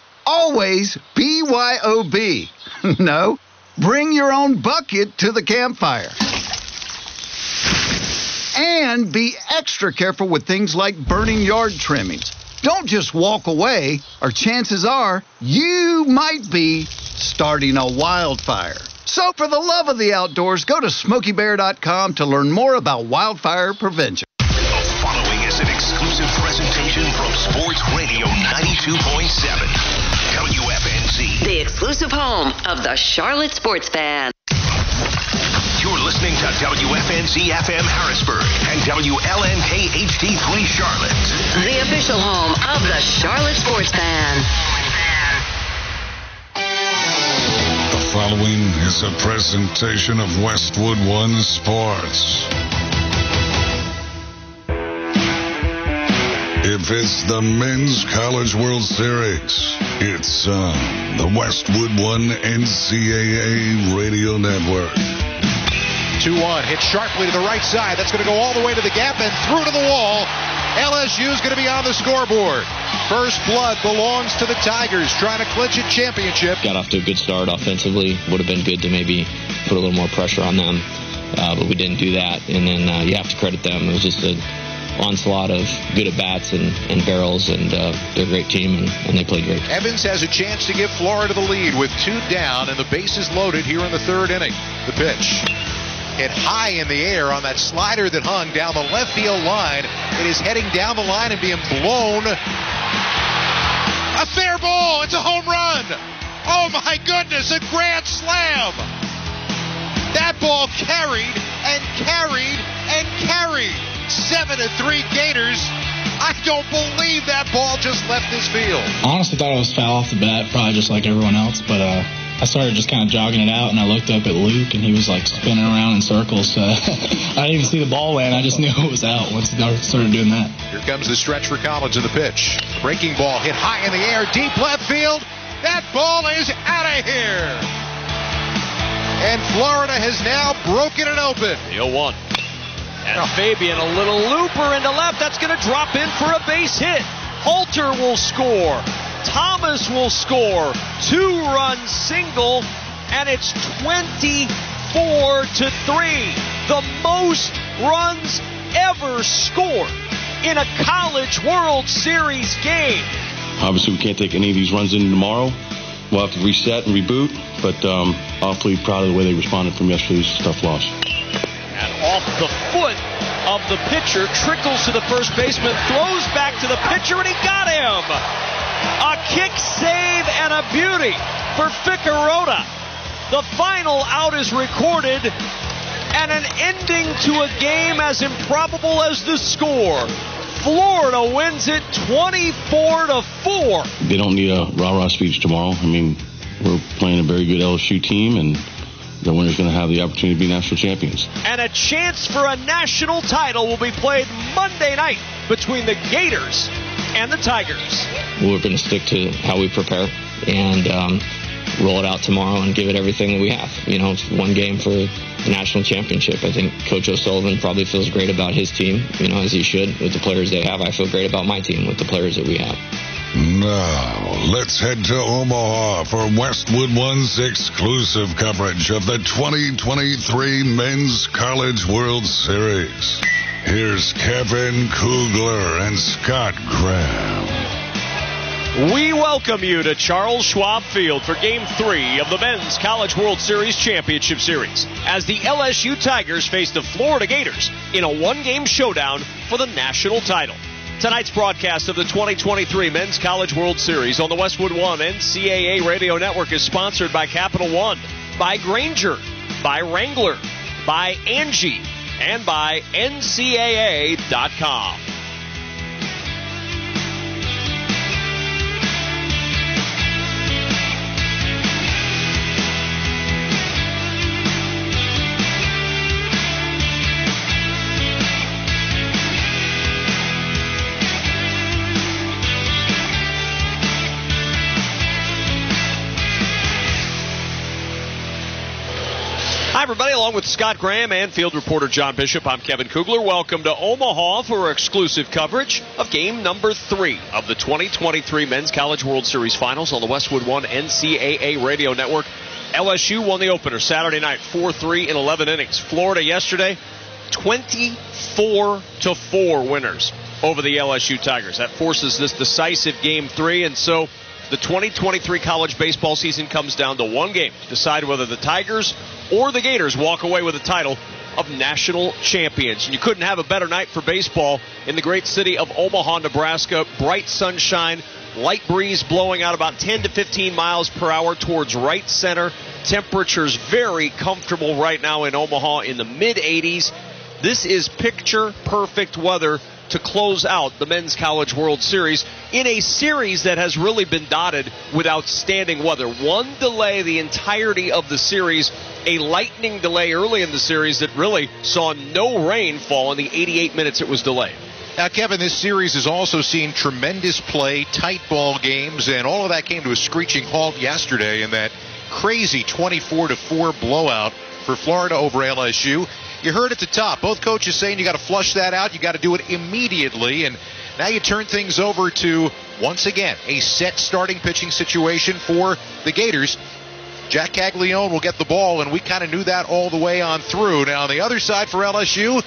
always BYOB. no, bring your own bucket to the campfire. And be extra careful with things like burning yard trimmings. Don't just walk away, or chances are you might be starting a wildfire. So, for the love of the outdoors, go to smokeybear.com to learn more about wildfire prevention. The following is an exclusive presentation from Sports Radio 92.7 WFNZ. The exclusive home of the Charlotte Sports Fan. You're listening to WFNZ FM Harrisburg and WLNK HD3 Charlotte. The official home of the Charlotte Sports Fan. The following is a presentation of Westwood One Sports. If it's the Men's College World Series, it's on the Westwood One NCAA Radio Network. 2 1. Hit sharply to the right side. That's going to go all the way to the gap and through to the wall. LSU is going to be on the scoreboard. First blood belongs to the Tigers, trying to clinch a championship. Got off to a good start offensively. Would have been good to maybe put a little more pressure on them, uh, but we didn't do that. And then uh, you have to credit them. It was just an onslaught of good at bats and, and barrels, and uh, they're a great team, and, and they played great. Evans has a chance to give Florida the lead with two down and the bases loaded here in the third inning. The pitch hit high in the air on that slider that hung down the left field line. It is heading down the line and being blown. A fair ball. It's a home run. Oh my goodness, a grand slam. That ball carried and carried and carried. Seven to three Gators. I don't believe that ball just left this field. honestly thought it was foul off the bat, probably just like everyone else. But uh, I started just kind of jogging it out, and I looked up at Luke, and he was like spinning around in circles. So I didn't even see the ball land. I just knew it was out once I started doing that. Here comes the stretch for Collins in the pitch. Breaking ball hit high in the air, deep left field. That ball is out of here. And Florida has now broken it open. 0 1. And Fabian, a little looper into left. That's going to drop in for a base hit. Halter will score. Thomas will score. Two run single, and it's 24 to 3. The most runs ever scored in a College World Series game. Obviously, we can't take any of these runs in tomorrow. We'll have to reset and reboot, but um, awfully proud of the way they responded from yesterday's tough loss. And off the foot of the pitcher, trickles to the first baseman, throws back to the pitcher, and he got him. A kick save and a beauty for Ficarota. The final out is recorded, and an ending to a game as improbable as the score. Florida wins it 24 to 4. They don't need a rah rah speech tomorrow. I mean, we're playing a very good LSU team, and the winner's going to have the opportunity to be national champions. And a chance for a national title will be played Monday night between the Gators and the Tigers. We're going to stick to how we prepare and um, roll it out tomorrow and give it everything that we have. You know, it's one game for the national championship. I think Coach O'Sullivan probably feels great about his team, you know, as he should with the players they have. I feel great about my team with the players that we have. Now, let's head to Omaha for Westwood One's exclusive coverage of the 2023 Men's College World Series. Here's Kevin Kugler and Scott Graham. We welcome you to Charles Schwab Field for Game 3 of the Men's College World Series Championship Series as the LSU Tigers face the Florida Gators in a one-game showdown for the national title. Tonight's broadcast of the 2023 Men's College World Series on the Westwood One NCAA Radio Network is sponsored by Capital One, by Grainger, by Wrangler, by Angie, and by NCAA.com. Along with Scott Graham and field reporter John Bishop, I'm Kevin Kugler. Welcome to Omaha for exclusive coverage of game number three of the 2023 Men's College World Series Finals on the Westwood One NCAA Radio Network. LSU won the opener Saturday night, 4-3 in 11 innings. Florida yesterday, 24 to 4 winners over the LSU Tigers. That forces this decisive game three, and so the 2023 college baseball season comes down to one game to decide whether the Tigers or the Gators walk away with the title of national champions. And you couldn't have a better night for baseball in the great city of Omaha, Nebraska. Bright sunshine, light breeze blowing out about 10 to 15 miles per hour towards right center. Temperatures very comfortable right now in Omaha in the mid 80s. This is picture perfect weather to close out the Men's College World Series in a series that has really been dotted with outstanding weather. One delay the entirety of the series, a lightning delay early in the series that really saw no rain fall in the 88 minutes it was delayed. Now, Kevin, this series has also seen tremendous play, tight ball games, and all of that came to a screeching halt yesterday in that crazy 24 to 4 blowout for Florida over LSU. You heard at the top, both coaches saying you got to flush that out, you got to do it immediately, and now you turn things over to once again a set starting pitching situation for the Gators. Jac Caglianone will get the ball, and we kind of knew that all the way on through. Now on the other side for LSU,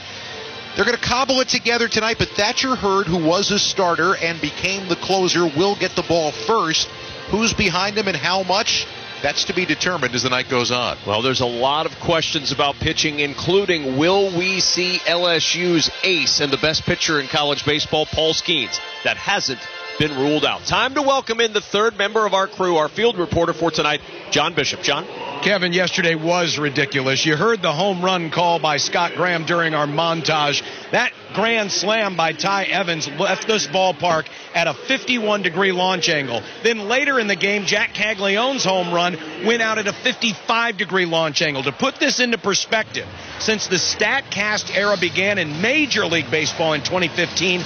they're going to cobble it together tonight, but Thatcher Hurd, who was a starter and became the closer, will get the ball first. Who's behind him and how much? That's to be determined as the night goes on. Well, there's a lot of questions about pitching, including will we see LSU's ace and the best pitcher in college baseball, Paul Skenes? That hasn't been ruled out. Time to welcome in the third member of our crew, our field reporter for tonight, John Bishop. John? Kevin, yesterday was ridiculous. You heard the home run call by Scott Graham during our montage. That grand slam by Ty Evans left this ballpark at a 51 degree launch angle. Then later in the game, Jac Caglianone's home run went out at a 55 degree launch angle. To put this into perspective, since the StatCast era began in Major League Baseball in 2015,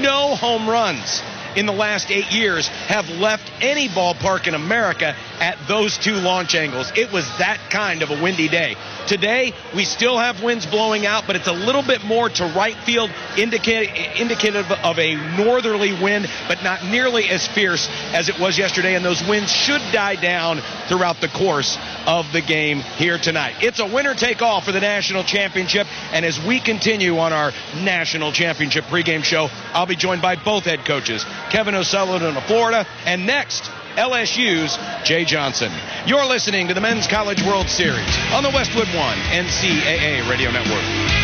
no home runs in the last eight years have left any ballpark in America at those two launch angles. It was that kind of a windy day. Today, we still have winds blowing out, but it's a little bit more to right field, indica- indicative of a northerly wind, but not nearly as fierce as it was yesterday. And those winds should die down throughout the course of the game here tonight. It's a winner take all for the national championship. And as we continue on our national championship pregame show, I'll be joined by both head coaches, Kevin O'Sullivan of Florida, and next, LSU's Jay Johnson. You're listening to the Men's College World Series on the Westwood One NCAA Radio Network.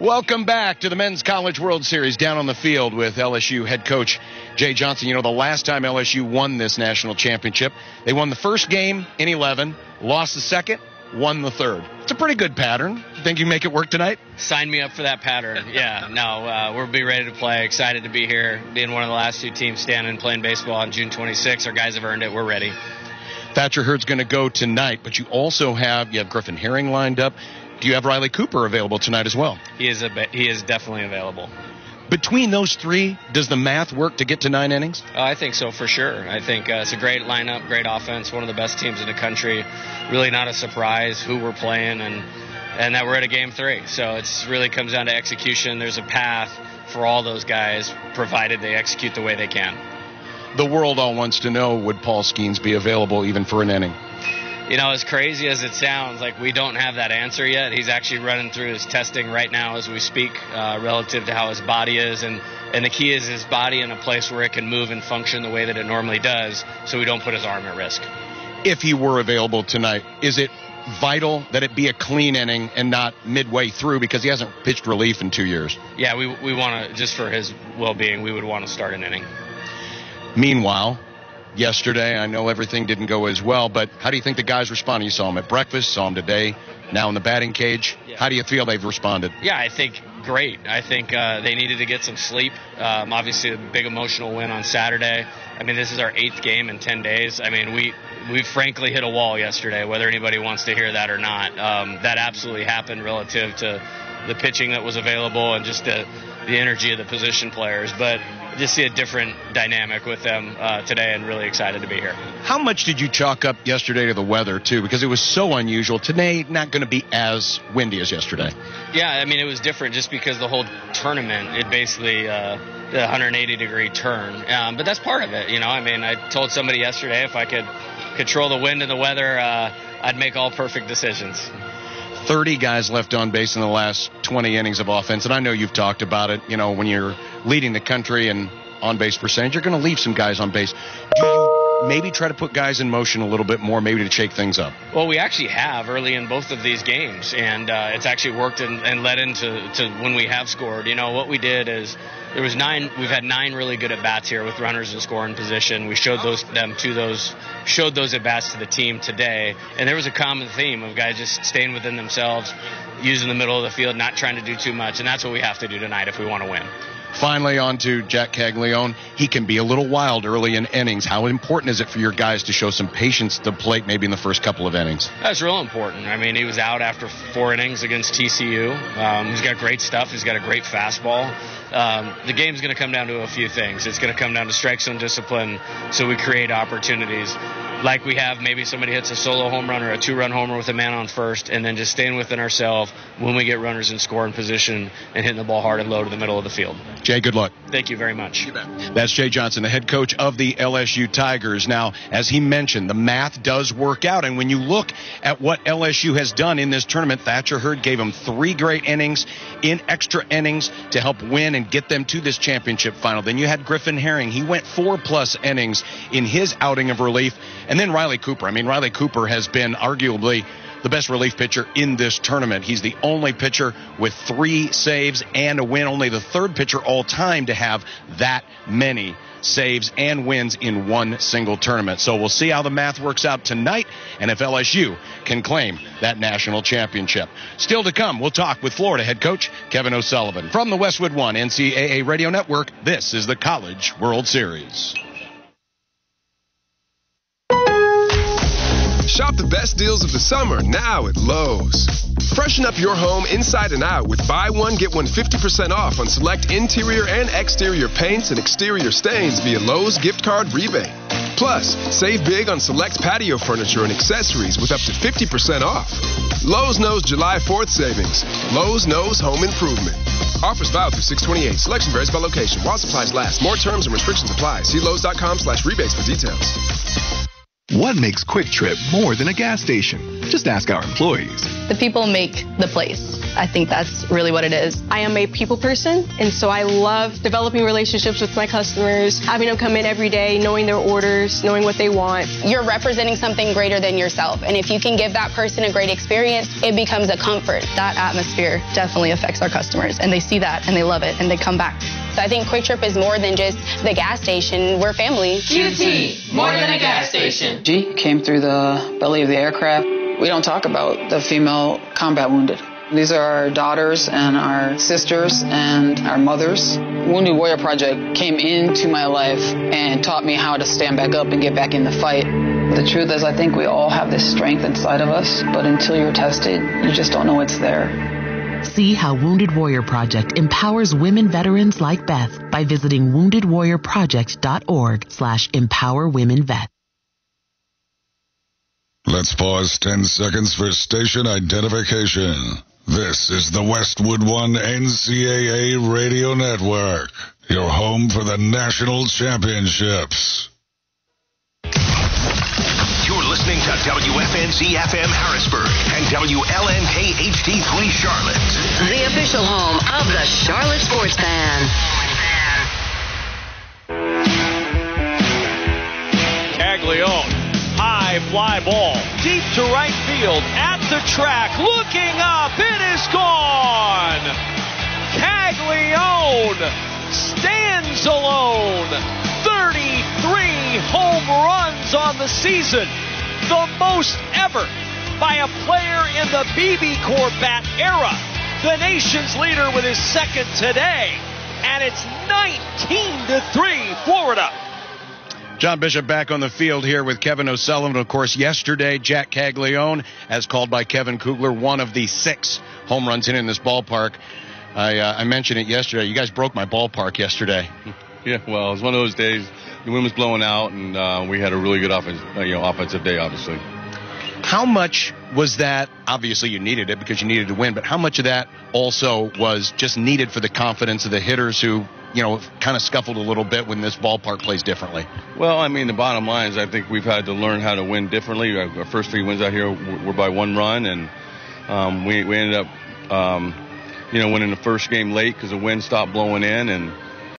Welcome back to the Men's College World Series down on the field with LSU head coach Jay Johnson. You know, the last time LSU won this national championship, they won the first game in 11, lost the second, won the third. It's a pretty good pattern. Think you make it work tonight? Sign me up for that pattern. Yeah, no, uh, we'll be ready to play. Excited to be here, being one of the last two teams standing playing baseball on June 26. Our guys have earned it. We're ready. Thatcher Hurd's going to go tonight, but you also have you have Griffin Herring lined up. Do you have Riley Cooper available tonight as well? He is a he is definitely available. Between those three, does the math work to get to nine innings? Oh, I think so for sure. I think uh, it's a great lineup, great offense, one of the best teams in the country. Really not a surprise who we're playing and and that we're at a game three. So it really comes down to execution. There's a path for all those guys, provided they execute the way they can. The world all wants to know would Paul Skenes be available even for an inning? You know, as crazy as it sounds, like we don't have that answer yet. He's actually running through his testing right now as we speak, uh, relative to how his body is, and and the key is his body in a place where it can move and function the way that it normally does, so we don't put his arm at risk. If he were available tonight, is it vital that it be a clean inning and not midway through because he hasn't pitched relief in two years? Yeah, we we want to just for his well-being, we would want to start an inning. Meanwhile, yesterday. I know everything didn't go as well, but how do you think the guys responded? You saw them at breakfast, saw them today, now in the batting cage. Yeah. How do you feel they've responded? Yeah, I think great. I think uh, they needed to get some sleep. Um, obviously, a big emotional win on Saturday. I mean, this is our eighth game in 10 days. I mean, we we frankly hit a wall yesterday, whether anybody wants to hear that or not. Um, that absolutely happened relative to the pitching that was available and just the the energy of the position players. But just see a different dynamic with them uh, today, and really excited to be here. How much did you chalk up yesterday to the weather too? Because it was so unusual. Today, not going to be as windy as yesterday. Yeah, I mean it was different just because the whole tournament it basically uh, the 180 degree turn. Um, but that's part of it, you know. I mean, I told somebody yesterday if I could control the wind and the weather, uh, I'd make all perfect decisions. 30 guys left on base in the last 20 innings of offense, and I know you've talked about it. You know, when you're leading the country and on base percentage, you're going to leave some guys on base. Do you maybe try to put guys in motion a little bit more, maybe to shake things up? Well, we actually have early in both of these games, and uh, it's actually worked and, and led into to when we have scored. You know, what we did is there was nine. We've had nine really good at bats here with runners in scoring position. We showed those them to those showed those at bats to the team today, and there was a common theme of guys just staying within themselves, using the middle of the field, not trying to do too much, and that's what we have to do tonight if we want to win. Finally, on to Jac Caglianone. He can be a little wild early in innings. How important is it for your guys to show some patience to the plate, maybe in the first couple of innings? That's real important. I mean, he was out after four innings against TCU. Um, he's got great stuff. He's got a great fastball. Um, the game's going to come down to a few things. It's going to come down to strike zone discipline, so we create opportunities like we have. Maybe somebody hits a solo home run or a two-run homer with a man on first, and then just staying within ourselves when we get runners in scoring position and hitting the ball hard and low to the middle of the field. Jay, good luck. Thank you very much. That's Jay Johnson, the head coach of the LSU Tigers. Now, as he mentioned, the math does work out. And when you look at what LSU has done in this tournament, Thatcher Hurd gave them three great innings in extra innings to help win and get them to this championship final. Then you had Griffin Herring. He went four plus innings in his outing of relief. And then Riley Cooper. I mean, Riley Cooper has been arguably the best relief pitcher in this tournament. He's the only pitcher with three saves and a win, only the third pitcher all time to have that many saves and wins in one single tournament. So we'll see how the math works out tonight and if LSU can claim that national championship. Still to come, we'll talk with Florida head coach Kevin O'Sullivan. From the Westwood One NCAA Radio Network, this is the College World Series. Shop the best deals of the summer now at Lowe's. Freshen up your home inside and out with buy one, get one 50% off on select interior and exterior paints and exterior stains via Lowe's gift card rebate. Plus, save big on select patio furniture and accessories with up to 50% off. Lowe's knows July 4th savings. Lowe's knows home improvement. Offers valid through 628. Selection varies by location. While supplies last. More terms and restrictions apply. See Lowe's.com slash rebates for details. What makes QuikTrip more than a gas station? Just ask our employees. The people make the place. I think that's really what it is. I am a people person, and so I love developing relationships with my customers, having them come in every day, knowing their orders, knowing what they want. You're representing something greater than yourself, and if you can give that person a great experience, it becomes a comfort. That atmosphere definitely affects our customers, and they see that and they love it and they come back. So I think QuikTrip is more than just the gas station. We're family. QT, more than a gas station. G came through the belly of the aircraft. We don't talk about the female combat wounded. These are our daughters and our sisters and our mothers. Wounded Warrior Project came into my life and taught me how to stand back up and get back in the fight. The truth is, I think we all have this strength inside of us, but until you're tested, you just don't know it's there. See how Wounded Warrior Project empowers women veterans like Beth by visiting woundedwarriorproject.org slash empowerwomenvet. Let's pause 10 seconds for station identification. This is the Westwood One NCAA Radio Network, your home for the national championships. You're listening to WFNZ FM Harrisburg and WLNK HD3 Charlotte. The official home of the Charlotte Sports Fan. Caglianone. Fly ball. Deep to right field. At the track. Looking up. It is gone. Caglianone stands alone. 33 home runs on the season. The most ever by a player in the BBCOR bat era. The nation's leader with his second today. And it's 19 to 3 Florida. John Bishop back on the field here with Kevin O'Sullivan. Of course, yesterday, Jac Caglianone, as called by Kevin Kugler, one of the six home runs in in this ballpark. I, uh, I mentioned it yesterday. You guys broke my ballpark yesterday. Yeah, well, it was one of those days. The wind was blowing out, and uh, we had a really good offense, uh, you know, offensive day, obviously. How much was that? Obviously, you needed it because you needed to win, but how much of that also was just needed for the confidence of the hitters who, you know, kind of scuffled a little bit when this ballpark plays differently? Well, I mean, the bottom line is I think we've had to learn how to win differently. Our first three wins out here were by one run, and um, we, we ended up, um, you know, winning the first game late because the wind stopped blowing in, and